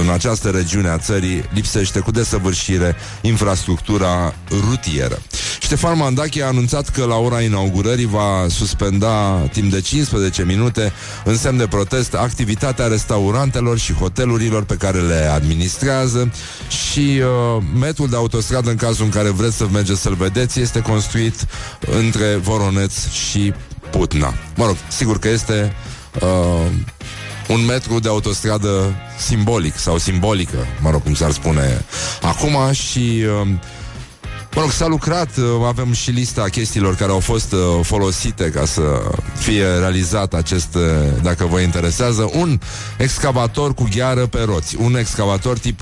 în această regiune a țării lipsește cu desăvârșire infrastructura rutieră. Ștefan Mandache a anunțat că la ora inaugurării va suspenda timp de 15 minute în semn de protest activitatea restaurantelor și hotelurilor pe care le administrează și uh, metrul de autostradă în cazul în care vreți să mergeți să-l vedeți este construit între Voroneț și Putna. Mă rog, sigur că este uh, un metru de autostradă simbolic sau simbolică, mă rog, cum s-ar spune acum și... Uh, Mă rog, s-a lucrat, uh, avem și lista chestiilor care au fost uh, folosite ca să fie realizat acest, uh, dacă vă interesează, un excavator cu gheară pe roți, un excavator tip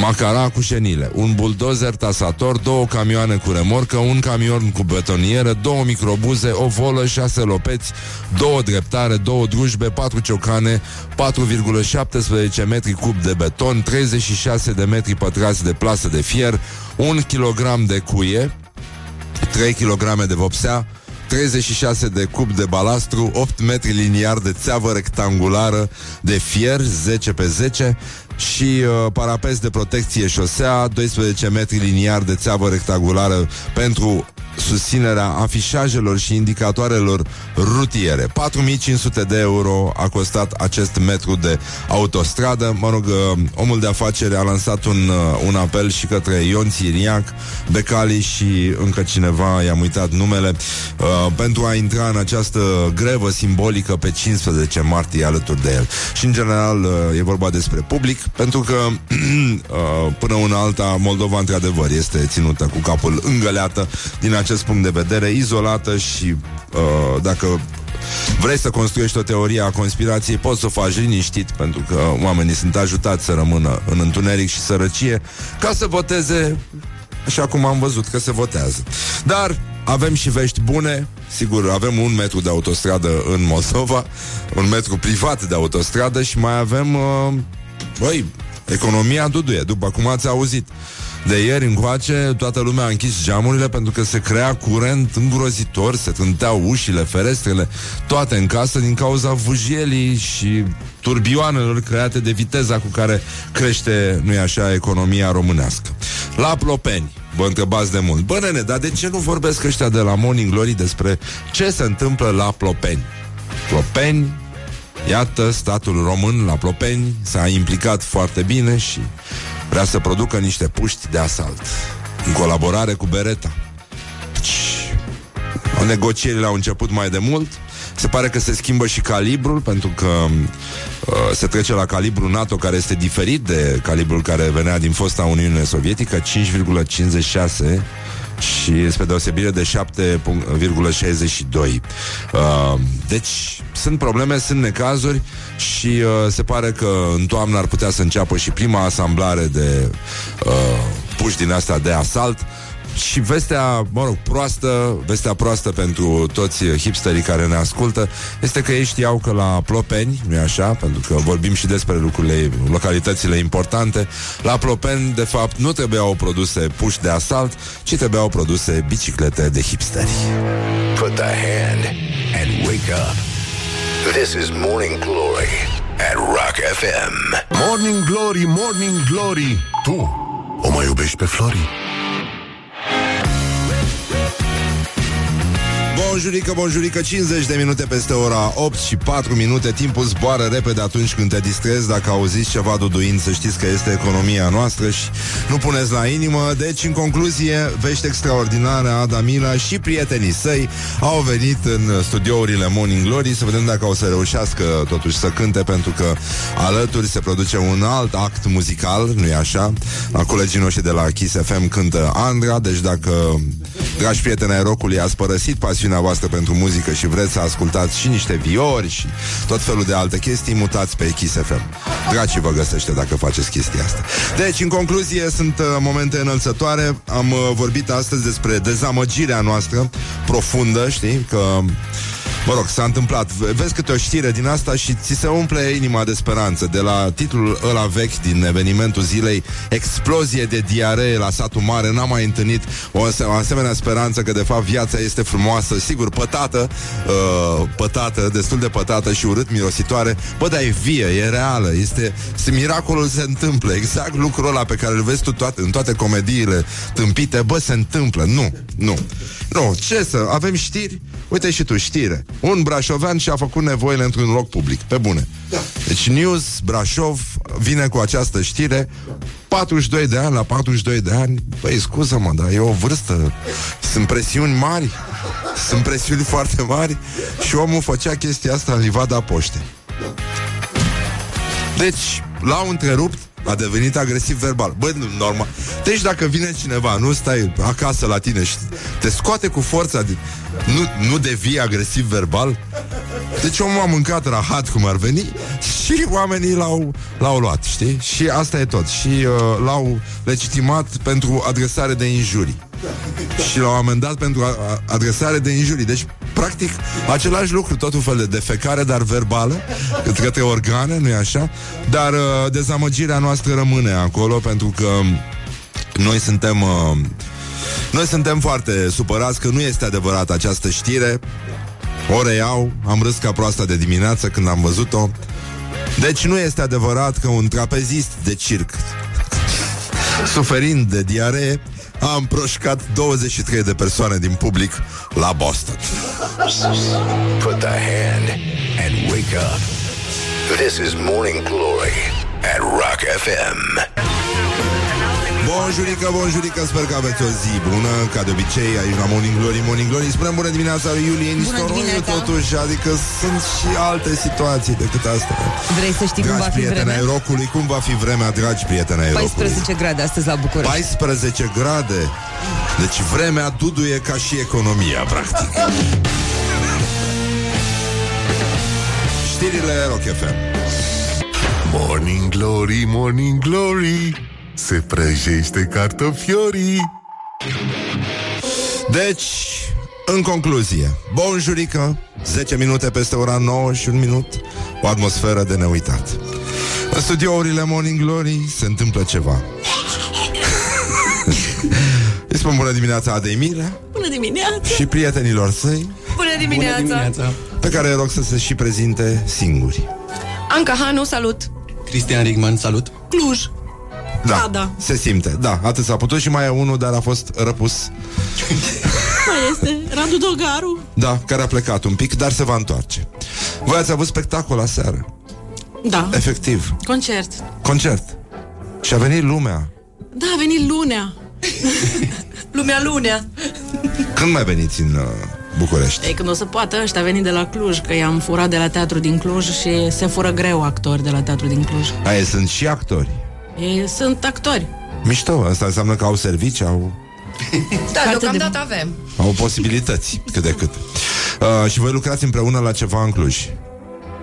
macara cu șenile, un buldozer tasator, două camioane cu remorcă, un camion cu betonieră, două microbuze, o volă, șase lopeți, două dreptare, două drujbe, patru ciocane, 4,17 metri cub de beton, 36 de metri pătrați de plasă de fier, un kilogram de cuie, 3 kg de vopsea, 36 de cub de balastru, 8 metri liniar de țeavă rectangulară de fier, 10 pe 10 și uh, parapet de protecție șosea, 12 metri liniar de țeavă rectangulară pentru susținerea afișajelor și indicatoarelor rutiere. 4500 de euro a costat acest metru de autostradă. Mă rog, uh, omul de afaceri a lansat un, uh, un apel și către Ion Țiriac, Becali și încă cineva, i-am uitat numele, uh, pentru a intra în această grevă simbolică pe 15 martie alături de el. Și în general uh, e vorba despre public, pentru că uh, până una alta Moldova într-adevăr este ținută cu capul îngăleată din acest punct de vedere, izolată și uh, dacă vrei să construiești o teorie a conspirației, poți să o faci liniștit, pentru că oamenii sunt ajutați să rămână în întuneric și sărăcie, ca să voteze așa cum am văzut că se votează. Dar avem și vești bune, sigur, avem un metru de autostradă în Moldova, un metru privat de autostradă și mai avem, uh, băi, economia duduie, după cum ați auzit. De ieri încoace, toată lumea a închis geamurile pentru că se crea curent îngrozitor, se tânteau ușile, ferestrele, toate în casă din cauza vujielii și turbioanelor create de viteza cu care crește, nu-i așa, economia românească. La Plopeni, vă întrebați de mult, bă nene, dar de ce nu vorbesc ăștia de la Morning Glory despre ce se întâmplă la Plopeni? Plopeni, Iată, statul român la Plopeni s-a implicat foarte bine și vrea să producă niște puști de asalt în colaborare cu Beretta. Deci, Negocierile au început mai de mult. Se pare că se schimbă și calibrul, pentru că uh, se trece la calibrul NATO, care este diferit de calibrul care venea din fosta Uniune Sovietică, 5,56 și spre deosebire de 7,62. Uh, deci sunt probleme, sunt necazuri și uh, se pare că în toamnă ar putea să înceapă și prima asamblare de uh, puși din asta de asalt și vestea, mă rog, proastă, vestea proastă pentru toți hipsterii care ne ascultă este că ei știau că la Plopeni, nu așa, pentru că vorbim și despre lucrurile, localitățile importante, la Plopeni, de fapt, nu trebuiau produse puși de asalt, ci trebuiau produse biciclete de hipsteri. Put the hand and wake up. This is Morning Glory at Rock FM. Morning Glory, Morning Glory Tu o mai iubești pe Flori? Bonjurică, bonjurică, 50 de minute peste ora 8 și 4 minute. Timpul zboară repede atunci când te distrezi. Dacă auziți ceva duduind, să știți că este economia noastră Și nu puneți la inimă. Deci, în concluzie, vești extraordinare Adamila și prietenii săi Au venit în studiourile Morning Glory Să vedem dacă o să reușească totuși să cânte Pentru că alături se produce un alt act muzical Nu-i așa? La colegii noștri de la Kiss FM cântă Andra Deci dacă, dragi prieteni ai rocului Ați părăsit pasiunea voastră pentru muzică și vreți să ascultați și niște viori și tot felul de alte chestii, mutați pe Kiss FM. Dragii vă găsește dacă faceți chestia asta. Deci, în concluzie, sunt uh, momente înălțătoare. Am uh, vorbit astăzi despre dezamăgirea noastră profundă, știi, că Mă rog, s-a întâmplat. Vezi câte o știre din asta și ți se umple inima de speranță. De la titlul ăla vechi din evenimentul zilei, explozie de diaree la satul mare, n-am mai întâlnit o, ase- o asemenea speranță că de fapt viața este frumoasă, sigur, pătată, uh, pătată, destul de pătată și urât mirositoare. Bă, dar e vie, e reală, este, este miracolul se întâmplă. Exact lucrul ăla pe care îl vezi tu toate, în toate comediile tâmpite, bă, se întâmplă. Nu, nu. Nu, ce să, avem știri? Uite și tu, știre. Un brașovean și-a făcut nevoile într-un loc public, pe bune. Da. Deci News Brașov vine cu această știre 42 de ani, la 42 de ani Băi, scuză-mă, dar e o vârstă Sunt presiuni mari Sunt presiuni foarte mari Și omul făcea chestia asta în livada poște Deci, l-au întrerupt a devenit agresiv verbal. Bă, nu, normal. Deci dacă vine cineva, nu stai acasă la tine și te scoate cu forța, de, nu, nu devii agresiv verbal? Deci omul a mâncat rahat cum ar veni și oamenii l-au, l-au luat, știi? Și asta e tot. Și uh, l-au legitimat pentru adresare de injurii. Și l-au amendat pentru a, a, adresare de injurii. Deci, practic, același lucru, tot un fel de defecare, dar verbală, către organe, nu-i așa? Dar uh, dezamăgirea noastră rămâne acolo, pentru că noi suntem... Uh, noi suntem foarte supărați că nu este adevărat această știre. O reiau, am râs ca proasta de dimineață când am văzut-o. Deci nu este adevărat că un trapezist de circ suferind de diaree a împroșcat 23 de persoane din public la Boston. Put the hand and wake up. This is Morning Glory at Rock FM. Bonjurică, bonjurică, sper că aveți o zi bună Ca de obicei, aici la Morning Glory, Morning Glory. Spunem bună dimineața lui Iulie Nistoroiu dimineața. Totuși, adică sunt și alte situații decât asta Vrei să știi cum va Dragi fi prieteni ai vremea? rocului, cum va fi vremea, dragi prieteni ai rocului? 14 grade astăzi la București. 14 grade. Deci vremea duduie ca și economia, practic. Știrile Rock FM Morning Glory, Morning Glory Se prăjește cartofiorii Deci, în concluzie, bonjurică, 10 minute peste ora 9 și un minut, o atmosferă de neuitat. În studiourile Morning Glory se întâmplă ceva. Îi spun bună dimineața Adei Mirea Bună dimineața! și prietenilor săi, Bună dimineața! pe care îi rog să se și prezinte singuri. Anca Hanu, salut! Cristian Rigman, salut! Cluj! Da, Da, da. se simte. Da, atât s-a putut și mai e unul, dar a fost răpus. Mai este Radu Dogaru. Da, care a plecat un pic, dar se va întoarce. Voi ați avut spectacol aseară. Da, Efectiv. concert. Concert. Și a venit lumea. Da, a venit lunea. Lumea lunea. Când mai veniți în, uh, București. Ei, când o să poată ăștia veni de la Cluj, că i-am furat de la teatru din Cluj și se fură greu actori de la teatru din Cluj. Aia sunt și actori. Ei sunt actori. Mișto, asta înseamnă că au servici, au, Da, Carte deocamdată de- avem. au posibilități, cât de cât. Uh, și voi lucrați împreună la ceva în Cluj.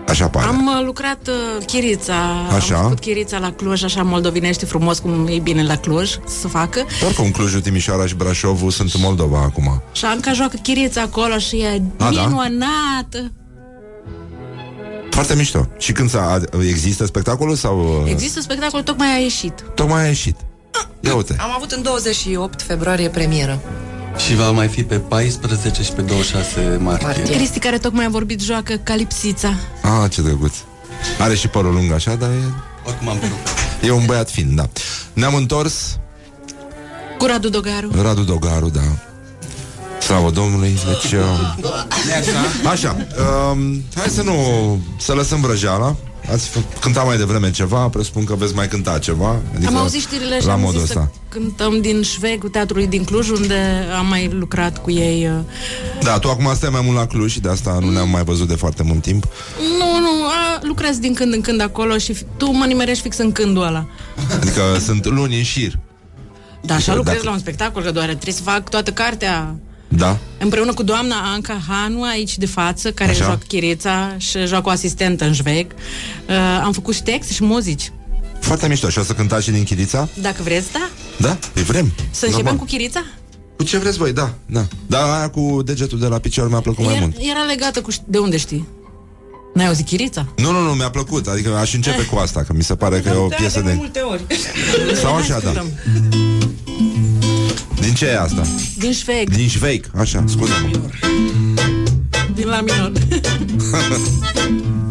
Așa pare. Am uh, lucrat uh, chirița, Așa. am făcut chirița la Cluj, așa moldovinește frumos cum e bine la Cluj să facă. Oricum, Clujul, Timișoara și Brașovul sunt în Moldova acum. Și Anca joacă chirița acolo și e A, da? Minunată. Foarte mișto. Și când s-a, există spectacolul sau... uh, Există spectacol, tocmai a ieșit. Tocmai a ieșit. Ia uite. Am avut în 28 februarie premieră. Și va mai fi pe 14 și pe 26 martie. Martie. Cristi, care tocmai a vorbit, joacă Calipsița. Ah, ce drăguț. Are și părul lung așa, dar e, Oricum am vrut. e un băiat fin, da. Ne-am întors, Cu Radu Dogaru. Radu Dogaru, da. Slavă Domnului, deci... Uh, așa, um, hai să nu... Să lăsăm vrăjeala. Ați f- cântat mai devreme ceva, presupun că veți mai cânta ceva. Adică Am auzit știrile și la am modul zis ăsta. să cântăm din Șveg, teatrului din Cluj, unde am mai lucrat cu ei. uh. Da, tu acum stai mai mult la Cluj și de asta nu ne-am mai văzut de foarte mult timp. Nu, nu, a, lucrez din când în când acolo și fi- tu mă nimerești fix în cândul ăla. Adică sunt luni în șir. Da, așa Dacă- lucrez la un spectacol, că doar trebuie să fac toată cartea Da? împreună cu doamna Anca Hanu aici de față, care Așa. joacă chirița și joacă o asistentă în Șveg. Uh, am făcut și texte și muzici. Foarte mișto. Și o să cântați și din Chirița? Dacă vreți, da? Da? Îi vrem. Să începem Normal. cu chirița? Cu ce vreți voi, da, da. Dar aia cu degetul de la picior mi-a plăcut mai Era, mult. era legată cu... ș- De unde știi? N-ai auzit chirița? Nu, nu, nu, mi-a plăcut. Adică aș începe cu asta, că mi se pare că e o piesă de... multe ori. Sau așa, da. Ascultăm. Din ce e asta? Din Șveg, Din șveic, așa, scuze-mă. din la minor.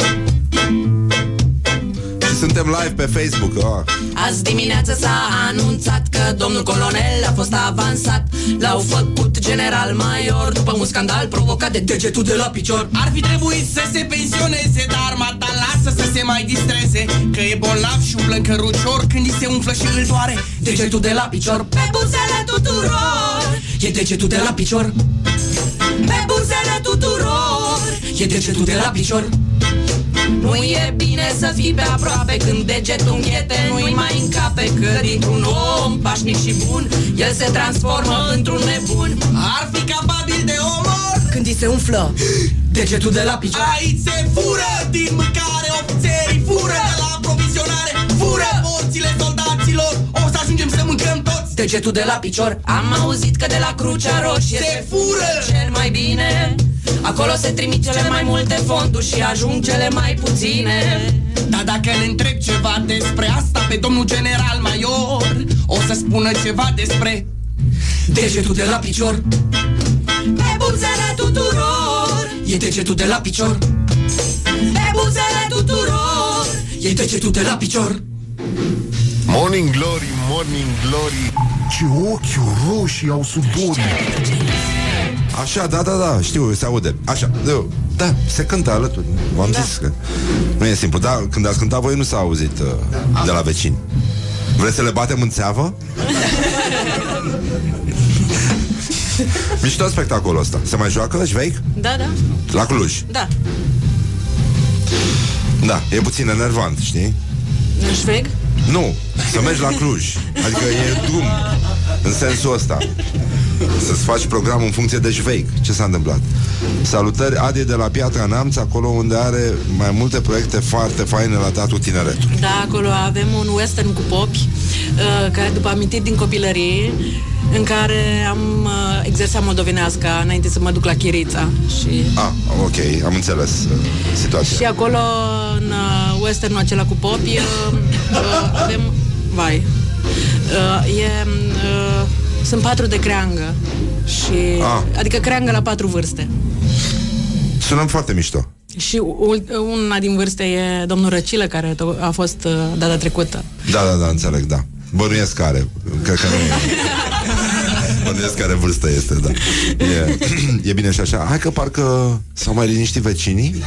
Și suntem live pe Facebook. Oh. Azi dimineață s-a anunțat că domnul colonel a fost avansat. L-au făcut general major după un scandal provocat de degetul de la picior. Ar fi trebuit să se pensioneze Dar mata lasă să se mai distreze. Că e bolnav și umblă în cărucior Când îi se umflă și îl doare Degetul de la picior. Pe buzele tuturor. E degetul de la picior. Pe buzele tuturor E degetul de la picior. Nu e bine să fii pe aproape Când degetul înghete nu-i mai încape Că dintr-un om pașnic și bun El se transformă într-un nebun. Ar fi capabil de omor Când îi se umflă degetul de la picior. Aici se fură din mâncare Ofițerii fură de la aprovizionare Fură Degetul de la picior Am auzit că de la Crucea Roșie Se fură! cel mai bine. Acolo se trimit cele mai multe fonduri Și ajung cele mai puține. Dar dacă ne întreb ceva despre asta Pe domnul general major O să spună ceva despre Degetul de la picior. Pe buzele tuturor. E degetul de la picior. Pe buzele tuturor. E degetul de la picior Morning Glory, Morning Glory Ce ochi roșii au sudorii Așa, da, da, da, știu, se aude. Așa, da, da se cântă alături. V-am da. zis că nu e simplu. Da, când ați cântat voi nu s-a auzit uh, de la vecini. Vreți să le batem în țeavă? Mișto spectacolul ăsta. Se mai joacă, șveic? Da, da, La Cluj. da Da, e puțin enervant, știi? În Șveg? Nu, să mergi la Cluj. Adică e drum în sensul ăsta. Să-ți faci programul în funcție de șveic. Ce s-a întâmplat? Salutări, Adi de la Piatra Neamț, acolo unde are mai multe proiecte foarte faine la Teatrul Tineretului. Da, acolo avem un western cu popi uh, Care după amintiri din copilărie În care am uh, exersat moldovenească Înainte să mă duc la Chirița Și Ah, ok, am înțeles uh, situația. Și acolo, în uh, westernul acela cu popi, uh, uh, avem... Vai. Uh, e, uh, sunt patru de creangă. Și, Ah. Adică creangă la patru vârste. Sunăm foarte mișto. Și ul- una din vârste e domnul Răcilă, care to- a fost uh, data trecută. Da, da, da, înțeleg, da. Bănuiesc care. Cred că nu e. Bănuiesc care vârstă este, da. E, e bine și așa. Hai că parcă s-au mai liniștit vecinii.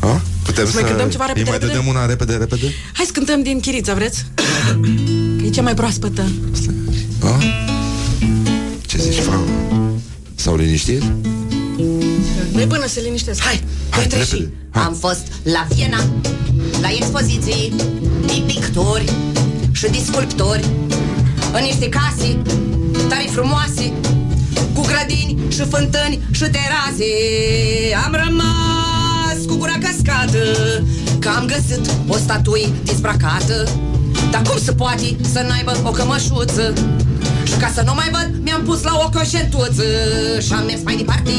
A? Putem Să mai cântăm ceva repede, Îi mai repede? dădem una repede, repede? Hai să cântăm din Chirița, vreți? Că e cea mai proaspătă. A? Ce zici, Fau? S-au liniștit? Nu-i până se liniștesc. Hai, Hai, hai, repede, și hai. Am fost la Viena La expoziții De pictori Și de sculptori În niște case Tare frumoase Cu grădini și fântâni Și terase Am rămas cu gura cascată Că am găsit o statuie dezbracată. Dar cum se poate să n-aibă o cămășuță? Și ca să nu mai văd, mi-am pus la o coșentuță. Și am mers mai departe,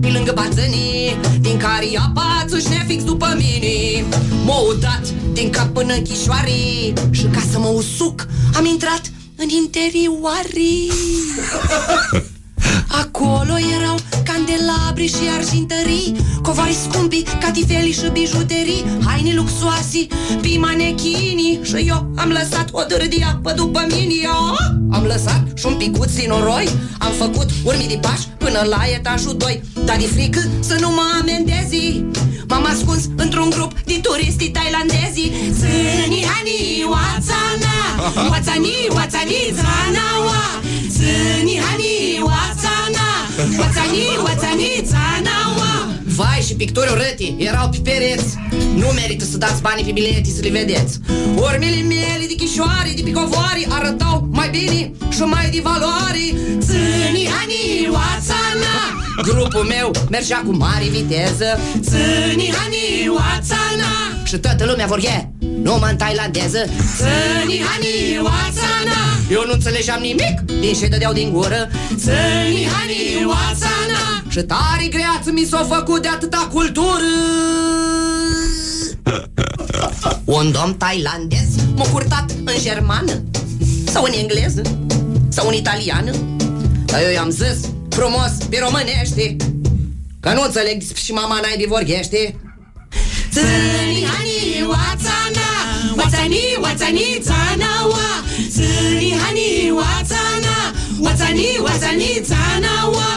pe lângă bațănii Din care apa țâșnea fix după mine. M-a udat din cap până în chișoare Și ca să mă usuc, am intrat în interioare Acolo erau candelabri și argintării Covari scumpi, catifeli și bijuterii Haine luxoase, pe manechini Și eu am lăsat o dâră de apă după mine. Ah! Am lăsat și un picuț din noroi Am făcut urmi de pași până la etajul 2 Dar de frică să nu mă amendezi. M-am ascuns într-un grup de turisti tailandezi. Zâni, hani, watsana Watsani, watsani, zanawa Zâni, hani, watsana Watsani, watsani, zanawa Vai și picturi urâti erau pe pereți Nu merită să dați banii pe bilete să le vedeți. Urmele mele de chișoare, de picovoare Arătau mai bine și mai de valoare. Țâni, hani, watsana Grupul meu mergea cu mare viteză. Țâni, hani, watsana Și toată lumea vorbea numai în tailandeză Țâni, hani, watsana Eu nu înțelegeam nimic din ce dădeau din gură. Țâni, hani, watsana Și tare greață mi s-a făcut de atâta cultură. Un domn tailandez m-a curtat în germană Sau în engleză Sau în italiană. Dar eu i-am zis frumos pe românește Că nu înțeleg și mama n-ai de Țâni, hani, watsana Watsani, watsani, țanawa Țâni, hani, watsana Watsani, watsani, țanawa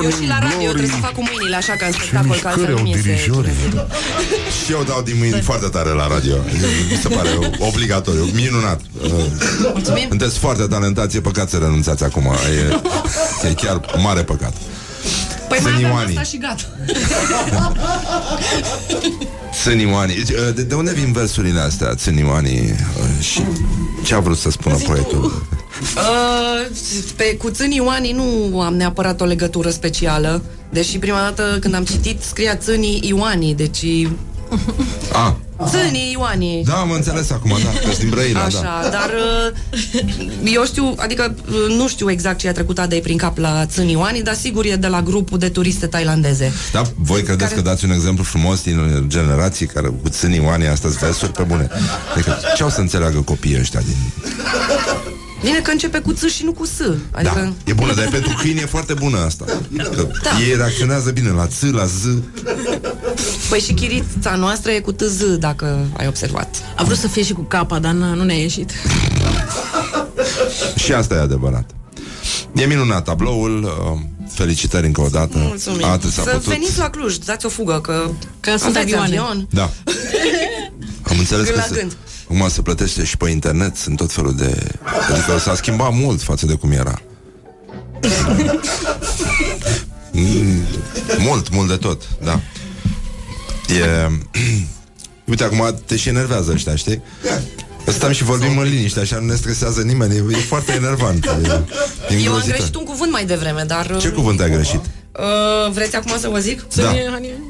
Glory, Morning Eu și la radio Glory trebuie să fac cu mâinile așa ca în spectacol, că altfel Care nu au mi iese. dirijori Și eu dau din mâini foarte tare la radio Mi se pare obligatoriu, minunat Uh, Mulțumim. Sunteți foarte talentați, e păcat să renunțați acum E, e chiar mare păcat Păi mai avem Țânioanii. asta și gata. Țânioanii Uh, de, de unde vin versurile astea, Țânioanii Uh, Și ce a vrut să spună poetul? Uh, pe cu țânii Ioanii nu am neapărat o legătură specială, deși prima dată când am citit scria țânii Ioanii, deci Ah, țânii Ioanii. da, am înțeles acum, da, că din Brăila, Așa, da dar uh, eu știu, adică uh, nu știu exact ce a trecut Adei prin cap la țânii Ioanii, dar sigur e de la grupul de turiste tailandeze. Da, voi credeți Care- că dați un exemplu frumos din generații care cu țânii oanii astăzi versuri pe bune? Adică ce au să înțeleagă copiii ăștia din... Bine că începe cu ț și nu cu s. Adică... Da, e bună, dar pentru câini e foarte bună asta. Că Da. Ei reacționează bine la ț, la z. Păi și chirița noastră e cu tz, dacă ai observat. A vrut să fie și cu capa, dar n- nu ne-a ieșit. Și asta e adevărat. E minunat tabloul. uh, Felicitări încă o dată. Mulțumim. Atât s-a să putut. veniți la Cluj, dați o fugă, că, Că sunt aveți avioane. avion. Da. Am înțeles Gând că la se, gând. Acum se plătește și pe internet, sunt tot felul de... Adică s-a schimbat mult față de cum era. Mm, mult, mult de tot, da. E... Uite, acum te și enervează ăștia, știi? Stăm și vorbim în liniște, așa nu ne stresează nimeni, e, e foarte enervant. E, e Eu am îngrozitor. greșit un cuvânt mai devreme, dar... Ce cuvânt ai greșit? Uh, vreți acum să vă zic? Da.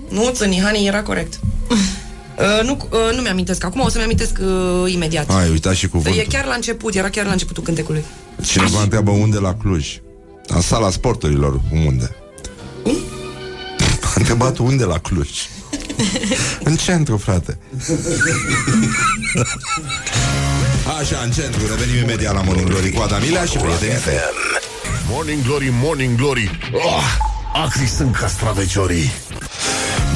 Nu, Țânihani era corect. Uh, nu, uh, nu mi-amintesc acum, o să-mi amintesc uh, imediat. Ai uitat și E cuvântul. chiar la început, era chiar la începutul cântecului. Cineva întreabă unde la Cluj. La sala sporturilor, unde? A întrebat unde la Cluj. în centru, frate. Așa, în centru, revenim imediat la Morning Glory cu Adamilea și prietenii tăi. Morning Glory, Morning Glory oh, Acri sunt castraveciorii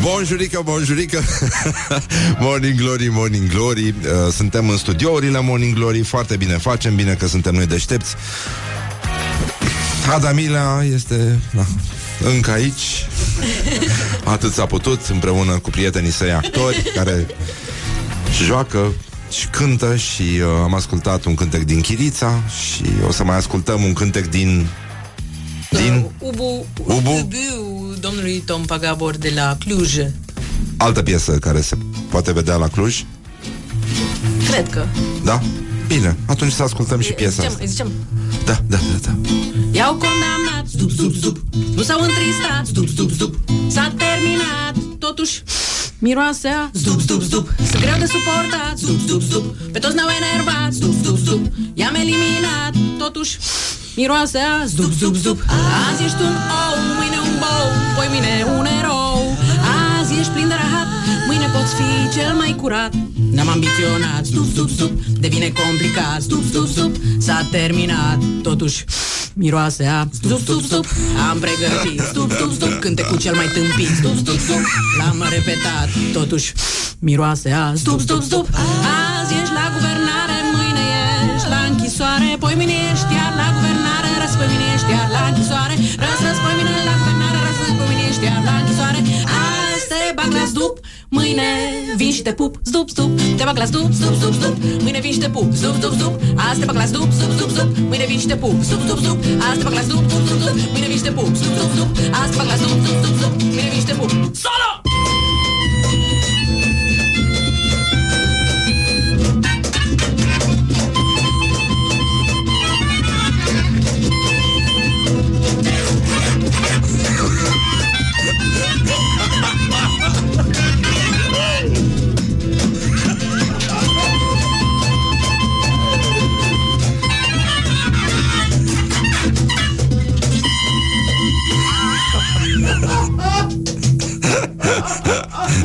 Bonjurică, bonjurică. Morning Glory, Morning Glory. Uh, Suntem în studiourile Morning Glory. Foarte bine facem, bine că suntem noi deștepți. Adamila este na, încă aici. Atât s-a putut Împreună cu prietenii săi actori Care joacă și cântă și uh, am ascultat un cântec din Chirița și o să mai ascultăm un cântec din din Ubu, Ubu? Ubu domnului Tom Pagabor de la Cluj. altă piesă care se poate vedea la Cluj. Cred că. Da? Bine, atunci să ascultăm și piesa zicem, asta. îi zicem. Da, da, da, da. I-au condamnat, stup, stup, stup Nu s-au întristat, stup, stup, stup S-a terminat, totuși Miroase a stup, stup, stup Sunt greu de suportat, stup, stup, stup Pe toți ne-au enervat, stup, stup, stup I-am eliminat, totuși Miroase a stup, stup, stup Azi ești un ou, mâine un bou Poi mine un erou. Azi ești plin de rahat Mâine poți fi cel mai curat. Ne-am ambiționat, stup, stup, stup Devine complicat, stup, stup, stup S-a terminat, totuși Miroase a stup, stup, stup Am pregătit, stup, stup, stup Cântecul cel mai tâmpit, stup, stup, stup L-am repetat, totuși Miroase a stup, stup, stup Azi ești la guvernare, mâine ești la închisoare Poi mine ești iar la guvernare Răs pe mine ești iar la închisoare Răs, răs, poi mine la guvernare Răs, răs, poi mine ești iar la închisoare Azi te bag la stup Mâine vin și te pup, stup, stup Te bag la stup, stup, stup, stup Mâine vin și te pup, stup, stup, stup Azi te bag la stup, stup, stup, stup Mâine vin și te pup, stup, stup, stup Azi te bag la stup, stup, stup, stup Mâine vin și te pup, stup, stup, stup Azi te bag la stup, stup, stup, stup Mâine vin și te pup Solo!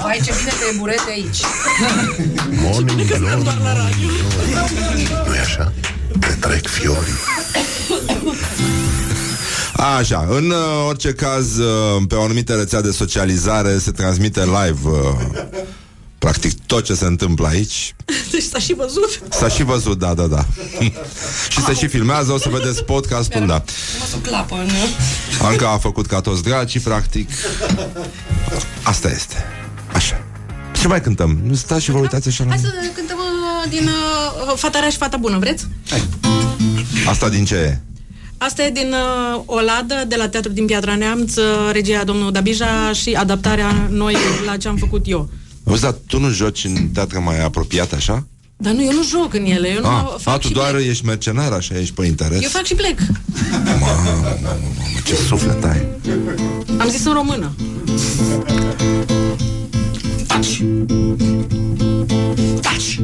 Vai, ce bine te burete aici. Morning Glory, Morning Glory nu așa? Te trec fiorii Așa, în uh, orice caz, uh, pe o anumită rețea de socializare se transmite live uh, practic tot ce se întâmplă aici. Deci s-a și văzut S-a și văzut, da, da, da. și se și filmează, o să vedeți podcastul, da. Mă să clapă, nu? Anca a făcut ca toți dragii, practic. Asta este. Așa. Ce mai cântăm? Nu stați și vă uitați așa la... Hai să cântăm uh, din uh, Fata rea și Fata bună, vreți? Asta din ce e? Asta e din uh, Oladă, de la Teatrul din Piatra Neamț, uh, regia domnul Dabija și adaptarea noi la ce am făcut eu. Auzi, dar tu nu joci în teatră mai apropiat, așa? Dar nu, eu nu joc în ele, eu nu A, fac a tu și doar plec. ești mercenar, așa, ești pe interes? Eu fac și plec. Mamă, mamă, mamă, ce suflet ai. Am zis în română. Taci! Taci!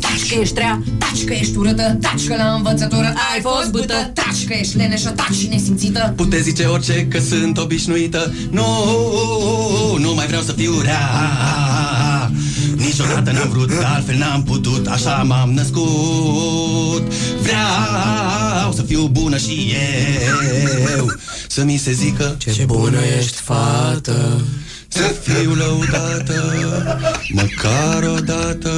Taci că ești rea, taci că ești urâtă Taci că la învățătură ai fost bâtă. Taci că ești leneșă, taci și nesimțită. Puteți zice orice că sunt obișnuită. Nu, nu mai vreau să fiu rea. Niciodată n-am vrut, de altfel n-am putut Așa m-am născut. Vreau să fiu bună și eu. Să mi se zică Ce bună ești, fată Să fiu lăudată Măcar o dată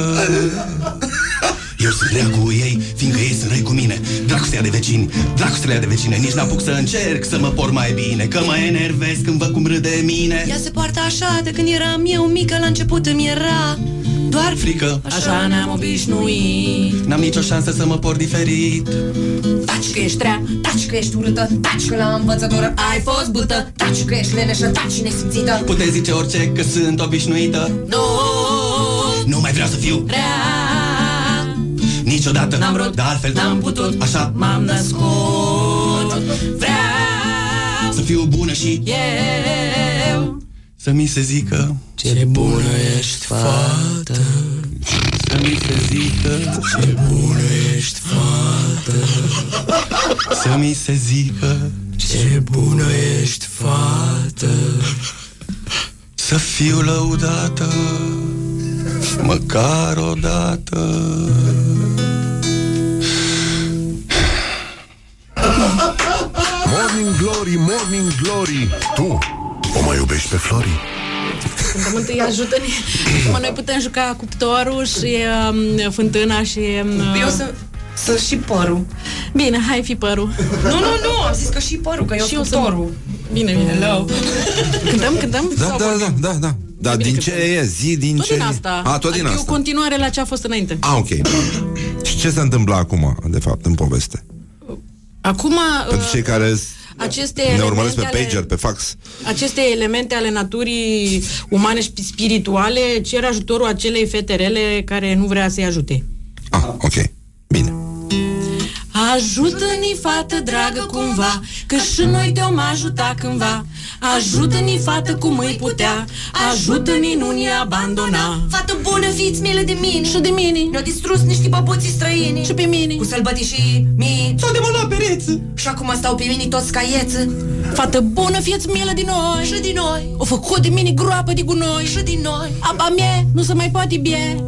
eu sunt rea cu ei, fiindcă ei sunt răi cu mine. Dragostea de vecini, dragostea de vecine Nici n-apuc să încerc să mă por mai bine Că mă enervez când văd cum râde mine. Ea se poartă așa de când eram eu mică La început îmi era doar Frică, Așa ne-am obișnuit. n-am nicio șansă să mă por diferit. Taci că ești rea, taci că ești urâtă Taci că la învățătură ai fost bâtă. Taci că ești leneșă, taci și nesimțită. Puteți zice orice că sunt obișnuită. Nu, Nu mai vreau să fiu rea, niciodată. N-am vrut, De altfel n-am putut, Așa m-am născut. Vreau Să fiu bună și eu Să mi se zică Ce bună ești, fată. Să mi se zică Ce bună ești, fată. Să mi se zică Ce bună ești, fată. Să fiu lăudată Măcar o dată Morning Glory, Morning Glory Tu o mai mai iubești pe Flori? Cântăm întâi ajută-ne. Acum noi putem juca cuptorul și um, fântâna și... Um, Eu să, să și părul. Bine, hai fi părul. Nu, nu, nu, am zis că și părul, că eu Și sunt eu sunt- părul. Bine, bine. Hello. Cântăm, cântăm? Da, Sau da, vorbim? da, da, da. Dar din ce e? Zi din Tot ce din e? asta. A, tot din adică e o asta. continuare la ce a fost înainte. A, ok. Și ce se întâmplă acum, de fapt, în poveste? Acum, Pentru uh, cei care aceste ne elemente urmăresc pe ale- pager, pe fax. aceste elemente ale naturii umane și spirituale cer ajutorul acelei feterele care nu vrea să-i ajute. Ah, ok. Bine. Ajută-ni, fată dragă, cumva, că și noi te-om ajuta cândva. Ajută-ni, fată, cum îi putea, ajută-ni, nu ne abandona. Fată bună, fiți milă de mine Și de mine, Ne-au distrus niște babuții străini și pe mine. Cu sălbătișii mii S-au demolat pereți Și acum stau pe mine toți caieță Fată bună, fieți milă din noi. Și din noi O făcut de mine groapă de gunoi. Și din noi Apa mie nu se mai poate bie.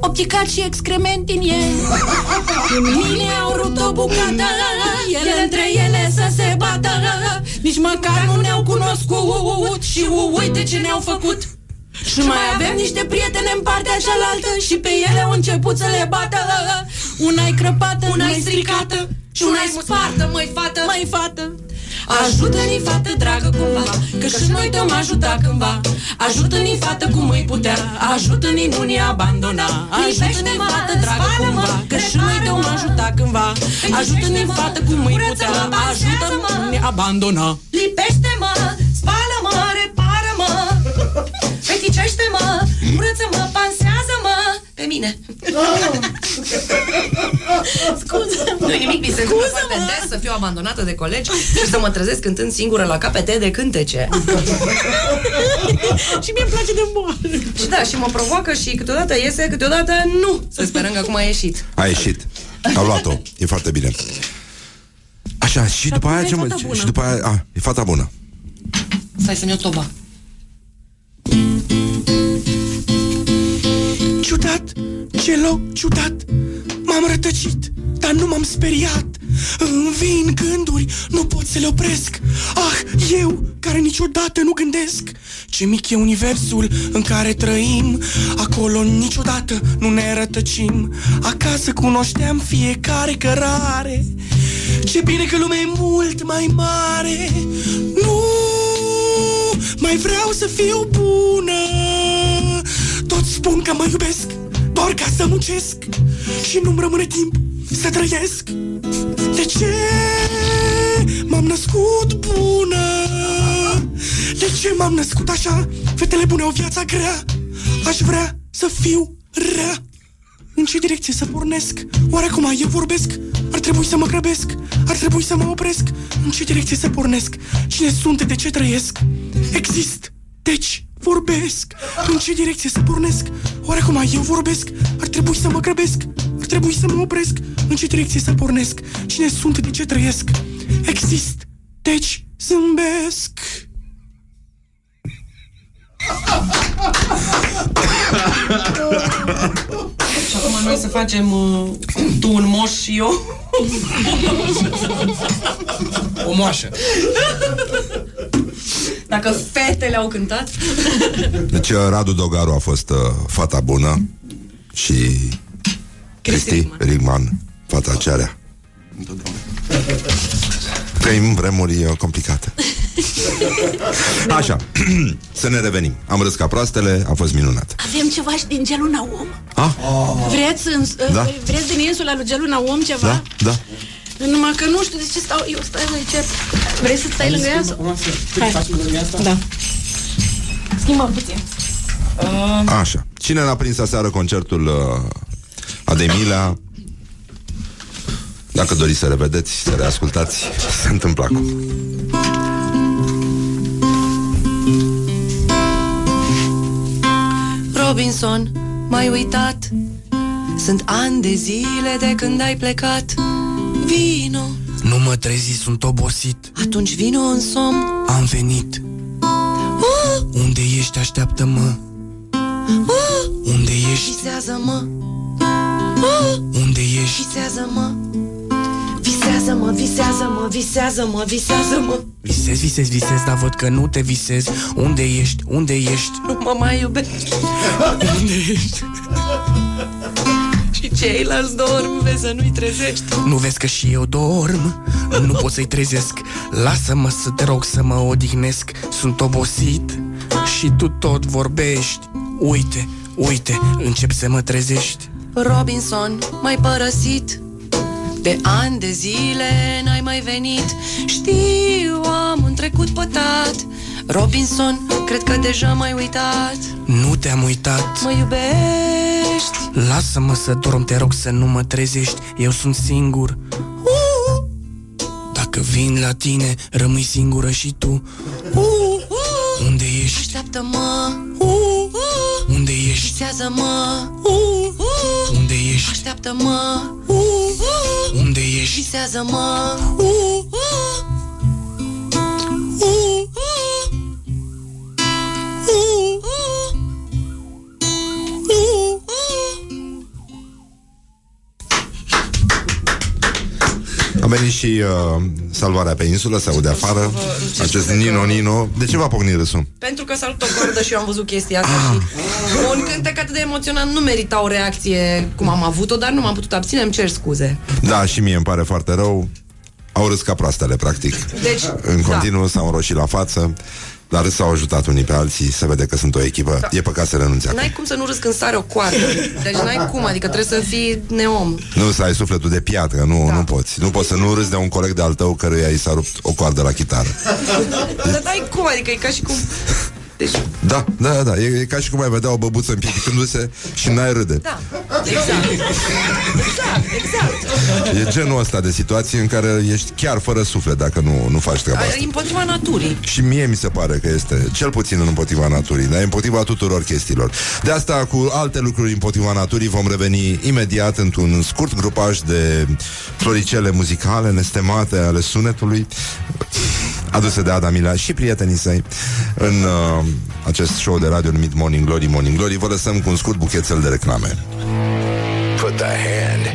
Opticat și excrement în ei. Mine au rupt o bucată, ele între ele să se bată. Nici măcar nu ne-au cunoscut. Și uite ce ne-au făcut. Și mai avem niște prietene în partea cealaltă. Și pe ele au început să le bată. Una-i crăpată, una-i stricată. Și una-i spartă, măi fată, măi fată Ajută-ni, fată dragă, cumva Că și noi te-am ajutat cândva. Ajută-ni, fată, cum îi putea. Ajută-ni, nu ne abandona. Ajută-ni, fată dragă, cumva Că și noi te-am ajutat cândva. Ajută-ni, fată, cum îi putea. Ajută-ni, nu ne abandona. Lipește-mă, spală-mă, repară-mă. Feticește-mă, curăță-mă, pansează-mă Pe mine Scuze Nu nimic, mi se întâmplă foarte des să fiu abandonată de colegi Și să mă trezesc cântând singură la capete de cântece Și mie îmi place de moară Și da, și mă provoacă și câteodată iese, câteodată nu Să sperăm că acum a ieșit A ieșit. A luat-o. E foarte bine. Așa, și după acum aia e ce mă... fata bună. Și după aia... A, e fata bună. Stai să-mi iau toba Ciudat, ce loc ciudat? M-am rătăcit, dar nu m-am speriat. Îmi vin gânduri, nu pot să le opresc. Ah, eu, care niciodată nu gândesc Ce mic e universul în care trăim. Acolo niciodată nu ne rătăcim. Acasă cunoșteam fiecare cărare. Ce bine că lumea e mult mai mare. Nu mai vreau să fiu bună Toți spun că mă iubesc Doar ca să muncesc Și nu-mi rămâne timp să trăiesc De ce m-am născut bună? De ce m-am născut așa? Fetele bune au viața grea Aș vrea să fiu rea în ce direcție să pornesc? Oare acum eu vorbesc? Ar trebui să mă grăbesc? Ar trebui să mă opresc? În ce direcție să pornesc? Cine sunt? De ce trăiesc? Exist! Deci vorbesc! În ce direcție să pornesc? Oare acum eu vorbesc? Ar trebui să mă grăbesc? Ar trebui să mă opresc? În ce direcție să pornesc? Cine sunt? De ce trăiesc? Exist! Deci zâmbesc! Și acum noi să facem uh, tu un moș și eu O moașă. Dacă fetele au cântat Deci uh, Radu Dogaru a fost uh, fata bună și Cristi Rigman, fata cearea. Trăim vremuri uh, complicate. Așa, să ne revenim. Am râs ca proastele, a fost minunat. Avem ceva și din gelul om. Ah? Vreți, în, Da. uh, vreți din insula lui gelul om ceva? Da? Da. Numai că nu știu de ce stau eu, stai să încep. Vrei să stai lângă ea? sau- Hai. Da. Schimbăm puțin. Așa. Cine n-a prins aseară concertul uh, Ademila? Dacă doriți să revedeți, să reascultați, se întâmplă acum. Robinson, m-ai uitat? Sunt ani de zile de când ai plecat. Vino, Nu mă trezi, sunt obosit. Atunci vino în somn. Am venit. Uh, Unde ești, așteaptă-mă. Uh, Unde ești, Visează-mă. Uh, unde ești? Visează-mă Visează Visează-mă, visează-mă, visează-mă, visează-mă Visez, visez, visez, dar văd că nu te visez. Unde ești? Unde ești? Nu mă mai iubești. Unde ești? Și ceilalți dorm, vezi să nu-i trezești. Nu vezi că și eu dorm? Nu pot să-i trezesc. Lasă-mă să te rog să mă odihnesc. Sunt obosit și tu tot vorbești. Uite, uite, încep să mă trezești. Robinson, m-ai părăsit De ani de zile n-ai mai venit. Știu, am un trecut pătat. Robinson, cred că deja m-ai uitat. Nu te-am uitat. Mă iubești. Lasă-mă să dorm, te rog să nu mă trezești. Eu sunt singur. Dacă vin la tine, rămâi singură și tu. Unde ești? Așteaptă-mă. Unde ești? Visează-mă Unde ești? Așteaptă-mă. Unde ești? Visează-mă. A venit și uh, salvarea pe insulă, se aude afară. Acest Nino Nino. De ce v-a pocnit râsul? Pentru că salut o cordă și eu am văzut chestia asta și un cântec atât de emoționant nu merita o reacție cum am avut-o, dar nu m-am putut abține, îmi cer scuze. Da, și mie îmi pare foarte rău. Au râs ca proastele, practic. Deci, În da. continuu s-au înroșit la față, dar s-au ajutat unii pe alții, se vede că sunt o echipă. Da. E păcat să renunțe acum. N-ai cum să nu râzi când sare o coardă. Deci n-ai cum, adică trebuie să fii neom. Nu să ai sufletul de piatră, nu, Da. nu poți. Nu poți să nu râzi de un coleg de-al tău căruia i s-a rupt o coardă la chitară. Dar n-ai cum, adică e ca și cum... Deci, Da, da, da, e, e ca și cum ai vedea o băbuță împiedicându-se și n-ai râde. da, exact. Exact, exact. E genul ăsta de situație în care ești chiar fără suflet dacă nu, nu faci treaba asta. E împotriva naturii. Și mie mi se pare că este cel puțin împotriva naturii, dar împotriva tuturor chestiilor. De asta, cu alte lucruri împotriva naturii, vom reveni imediat într-un scurt grupaj de floricele muzicale nestemate ale sunetului, aduse de Adamila și prietenii săi în uh, acest show de radio numit Morning Glory, Morning Glory. Vă lăsăm cu un scurt buchețel de reclame. Put the hand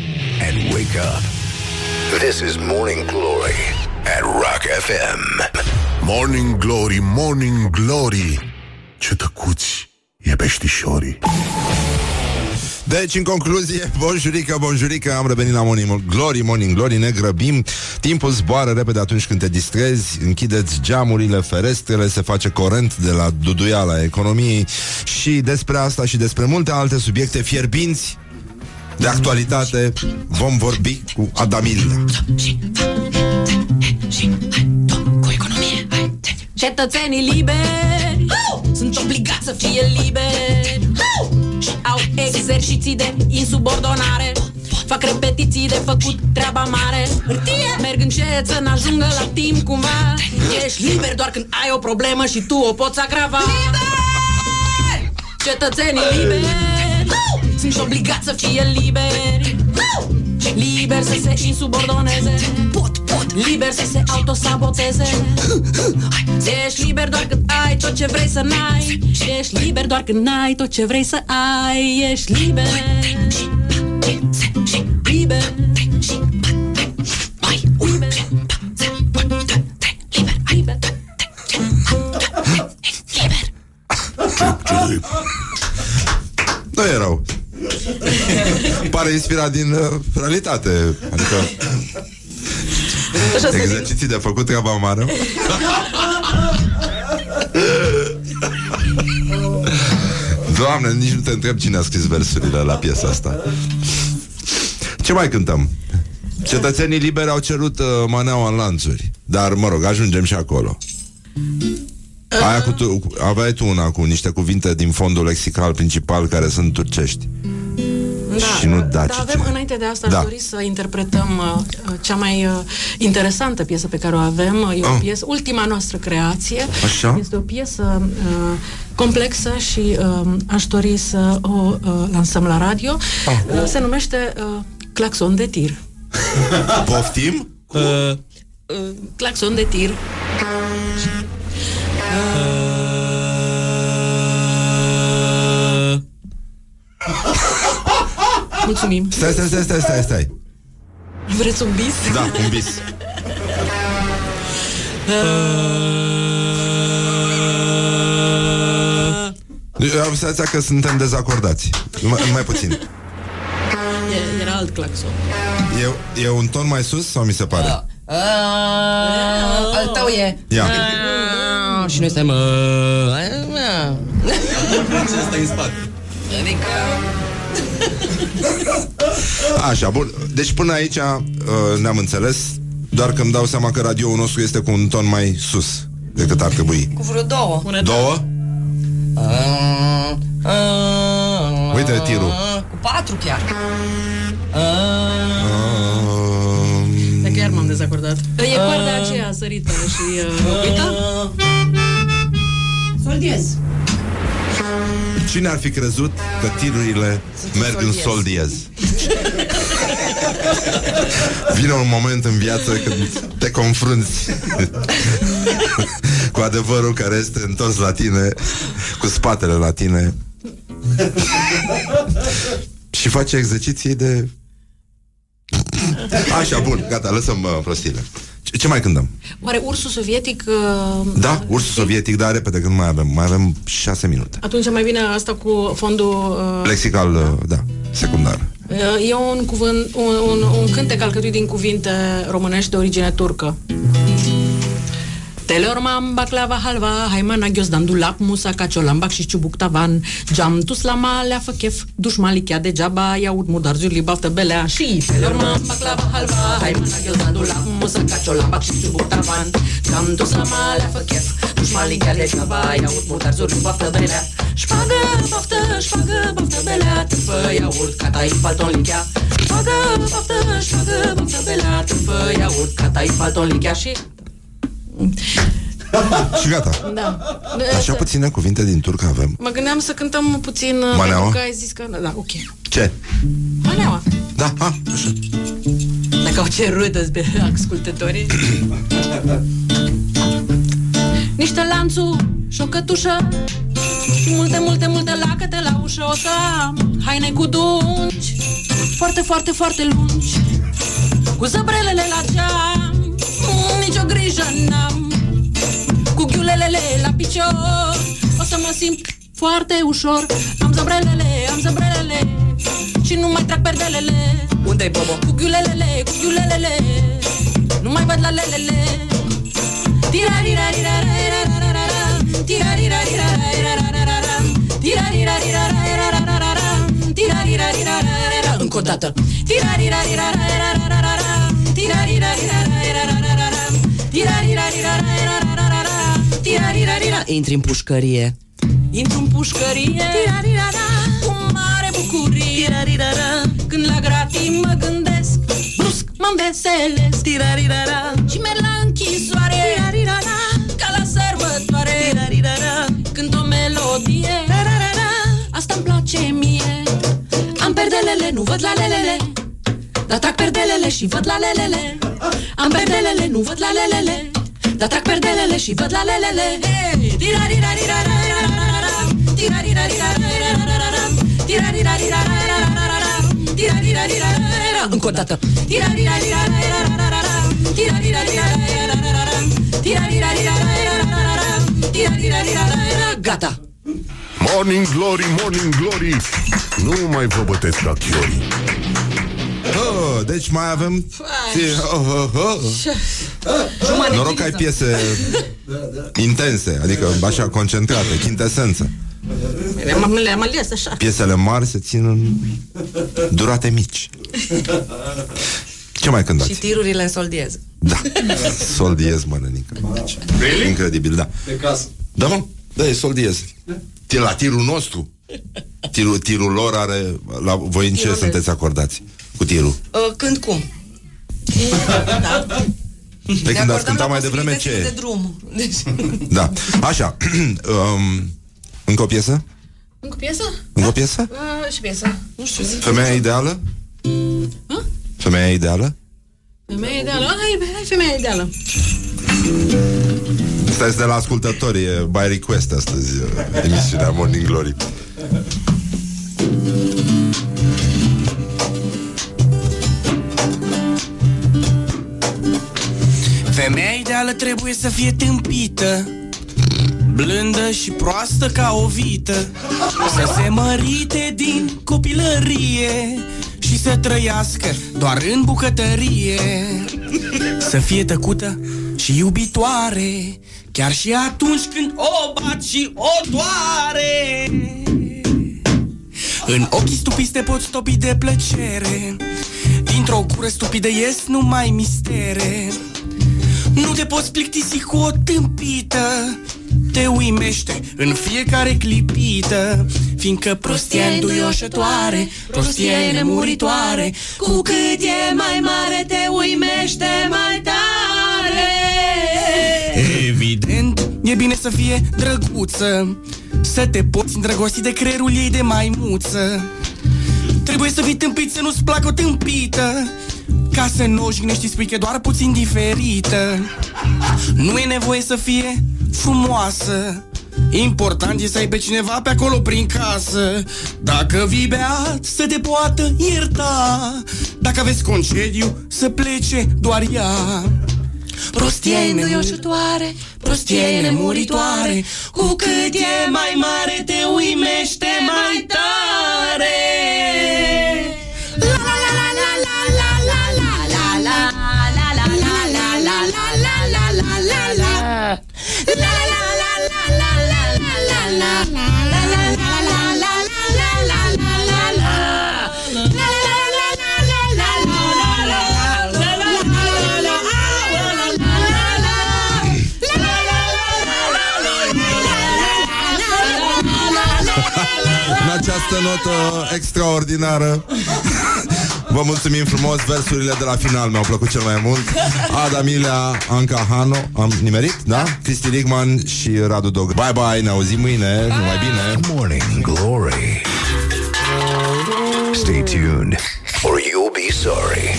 and wake up. This is Morning Glory at Rock FM. Morning Glory, Morning Glory Ce tăcuți e peștișorii Deci, în concluzie, bonjurică, bonjurică, am revenit la Morning Glory, Morning Glory, ne grăbim, timpul zboară repede atunci când te distrezi, închideți geamurile, ferestrele, se face corent de la duduiala economiei și despre asta și despre multe alte subiecte fierbinți de actualitate vom vorbi cu Adamil. Cu economie Cetățenii liberi Sunt obligați să fie liberi Și au exerciții de insubordonare. Fac repetiții de făcut treaba mare. Merg încet să n-ajungă la timp cumva. Ești liber doar când ai o problemă și tu o poți agrava. Cetățenii liberi Sunt obligați să fie liberi Liber să se insubordoneze Pot, pot Liber să se autosaboteze Ești liber doar când ai tot ce vrei să n-ai Ești liber doar când ai tot ce vrei să ai Ești liber Liber Mai liber Liber, liber Nu e rău. Pare inspirat din uh, realitate. Adică Așa să zic. exerciții de făcut treaba mare. Doamne, nici nu te întreb cine a scris versurile la piesa asta. Ce mai cântăm? Cetățenii liberi au cerut uh, maneaua în lanțuri. Dar, mă rog, ajungem și acolo. Aia cu tu, cu- aveai tu una cu niște cuvinte din fondul lexical principal care sunt turcești. Și nu Dar dacice. avem, înainte de asta, Da. aș dori să interpretăm uh, uh, cea mai uh, interesantă piesă pe care o avem. Uh, E o Ah. piesă, ultima noastră creație. Așa. Este o piesă uh, complexă și uh, aș dori să o uh, lansăm la radio. Ah. Uh, se numește uh, Claxon de tir. Poftim? Uh, Uh, claxon de tir. Mulțumim. Stai, stai, stai, stai, stai, stai. Vreți un bis? Da, un bis. Deci, am senzația că suntem dezacordați. Mai, mai puțin. E- Era alt claxon. E, e un ton mai sus sau mi se pare? Uh, al tău e. Ia. Uh, și noi suntem... Uh, Ce asta e în spate? adică... Așa, bun. Deci până aici uh, ne-am înțeles, doar că îmi dau seama că radioul nostru este cu un ton mai sus decât ar trebui. Cu vreo două. Două? Uh, uh, Uite tirul. Cu patru chiar. Uh, De chiar m-am dezacordat. E coarda aceea sărită și... Uh, uita? Soldiez. Cine ar fi crezut că tirurile merg în sol diez? Vine un moment în viață când te confrunți cu adevărul care este întors la tine, cu spatele la tine și faci exerciții de... Așa, bun, gata, lăsăm uh, prostiile. Ce, ce mai cântăm? Oare ursul sovietic... Uh, Da, ursul sovietic, dar repede, că nu mai avem. Mai avem șase minute. Atunci mai bine asta cu fondul... Uh, Lexical, uh, da, secundar. uh, e un, cuvânt, un, un, un cântec alcătuit din cuvinte românești de origine turcă. Teleorman, baklava, halva, haimana, ghiozdan, dulap, musa, caciolambac și ciubuc tavan, geam, tuslama, leafă, chef, dușmalichea degeaba, iaurt, mudar, zurli, baftă, belea și teleorman, baklava, halva, haimana, ghiozdan, dulap, musa, caciolambac și ciubuc tavan, geam, tuslama, leafă, chef, dușmalichea degeaba, iaurt, mudar, zurli, baftă, belea, șpagă, baftă, șpagă, baftă, belea, târfă, iaurt, catai, palton, lichea, șpagă, baftă, șpagă, baftă, belea, târfă, iaurt, catai, palton, lichea și... Și gata. Da. Așa puține cuvinte din turcă avem. Mă gândeam să cântăm puțin uh, Maneaua? pentru că ai zis că... Da, ok. Ce? Maneaua. Da, a, așa. Dacă au cerut pe ascultătorii. Niște lanțuri și o cătușă și multe, multe, multe lacăte la ușă O să am haine cu dungi Foarte, foarte, foarte lungi Cu zăbrelele la geam mm, Nici o grijă n-am Cu ghiulelele la picior O să mă simt foarte ușor Am zăbrelele, am zăbrelele Și nu mai trag perdelele Unde-i Bobo? Cu ghiulelele, cu ghiulelele Nu mai văd la lelele Tiraririrarararararara, tiraririrararararara, tiraririrararararara, tiraririrarararara. Încă o dată Tiraririrararararara, tiraririrararararara, tiraririrararararara, tiraririrara. Intri în pușcărie. Intru în pușcărie. Cu mare bucurie. Când la gratii mă gândesc Brusc mă înveselesc Și merg la închisoare. Ca la sărbătoare. Când o melodie. Asta-mi place mie. Am perdelele, nu văd la lelele Dar trag perdelele și văd la lelele Am perdelele, nu văd la lelele Dar trag perdelele și văd la lelele Hey! Tiraririrararararara, tiraririrararararara, tiraririrararararara, tiraririrarararara. Încă o dată Tiraririrararararara, tiraririrarararara, tiraririrarararara, tiraririrararara. Gata Morning Glory, Morning Glory Nu mai vă bătesc ca chiorii Oh, deci mai avem... Oh, oh, oh. Noroc că ai piese intense, adică așa concentrate, chintesență. Le-am, le-am ales așa Piesele mari se țin în durate mici. Ce mai Și cântați? tirurile în soldiez. Da. Sol diez, mă, nenică. Deci, Incredibil, da. De casă. Da, mă? Da, e sol diez. Tir- La tirul nostru. Tirul, tirul lor are... La voi în ce Tirul sunteți acordați? Cu tirul. Uh, când cum? Da. De când ați acordăm cântat la mai devreme posibilitățile ce de drum. Deci, Da. Așa. um, încă o piesă? Încă piesă? Încă o piesă? Uh, și piesă Nu știu, zi Femeia ideală? Femeia ideală? Femeia ideală Hai, hai femeia ideală Asta este de la ascultători, e by request astăzi, e, emisiunea Morning Glory. Femeia ideală trebuie să fie tâmpită Blândă și proastă ca o vită. Să se mărite din copilărie Și să trăiască doar în bucătărie. Să fie tăcută și iubitoare Chiar și atunci când o bat și o doare. În ochii stupiți te poți topi de plăcere Dintr-o gură stupidă ies numai mistere Nu te poți plictisi cu o tâmpită. Te uimește în fiecare clipită Fiindcă prostia e înduioșătoare Prostia e nemuritoare. Cu cât e mai mare te uimește mai tare. Evident, e bine să fie drăguță Să te poți îndrăgosti de creierul ei de maimuță. Trebuie să fii tâmpit să nu-ți placă o tâmpită Ca să nu o jignești, îi spui că e doar puțin diferită. Nu e nevoie să fie frumoasă. Important e să ai pe cineva pe acolo prin casă. Dacă vii beat, să te poată ierta. Dacă aveți concediu, să plece doar ea. Prostia e înduioșătoare, prostia e nemuritoare. Cu cât e mai mare te uimește mai tare această notă extraordinară Vă mulțumim frumos Versurile de la final mi-au plăcut cel mai mult Ada Milea, Anca Hano Am nimerit, da? Cristi Ligman și Radu Dog Bye bye, ne auzim mâine Numai bine Morning Glory. Stay tuned, or you'll be sorry.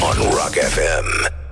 On Rock FM.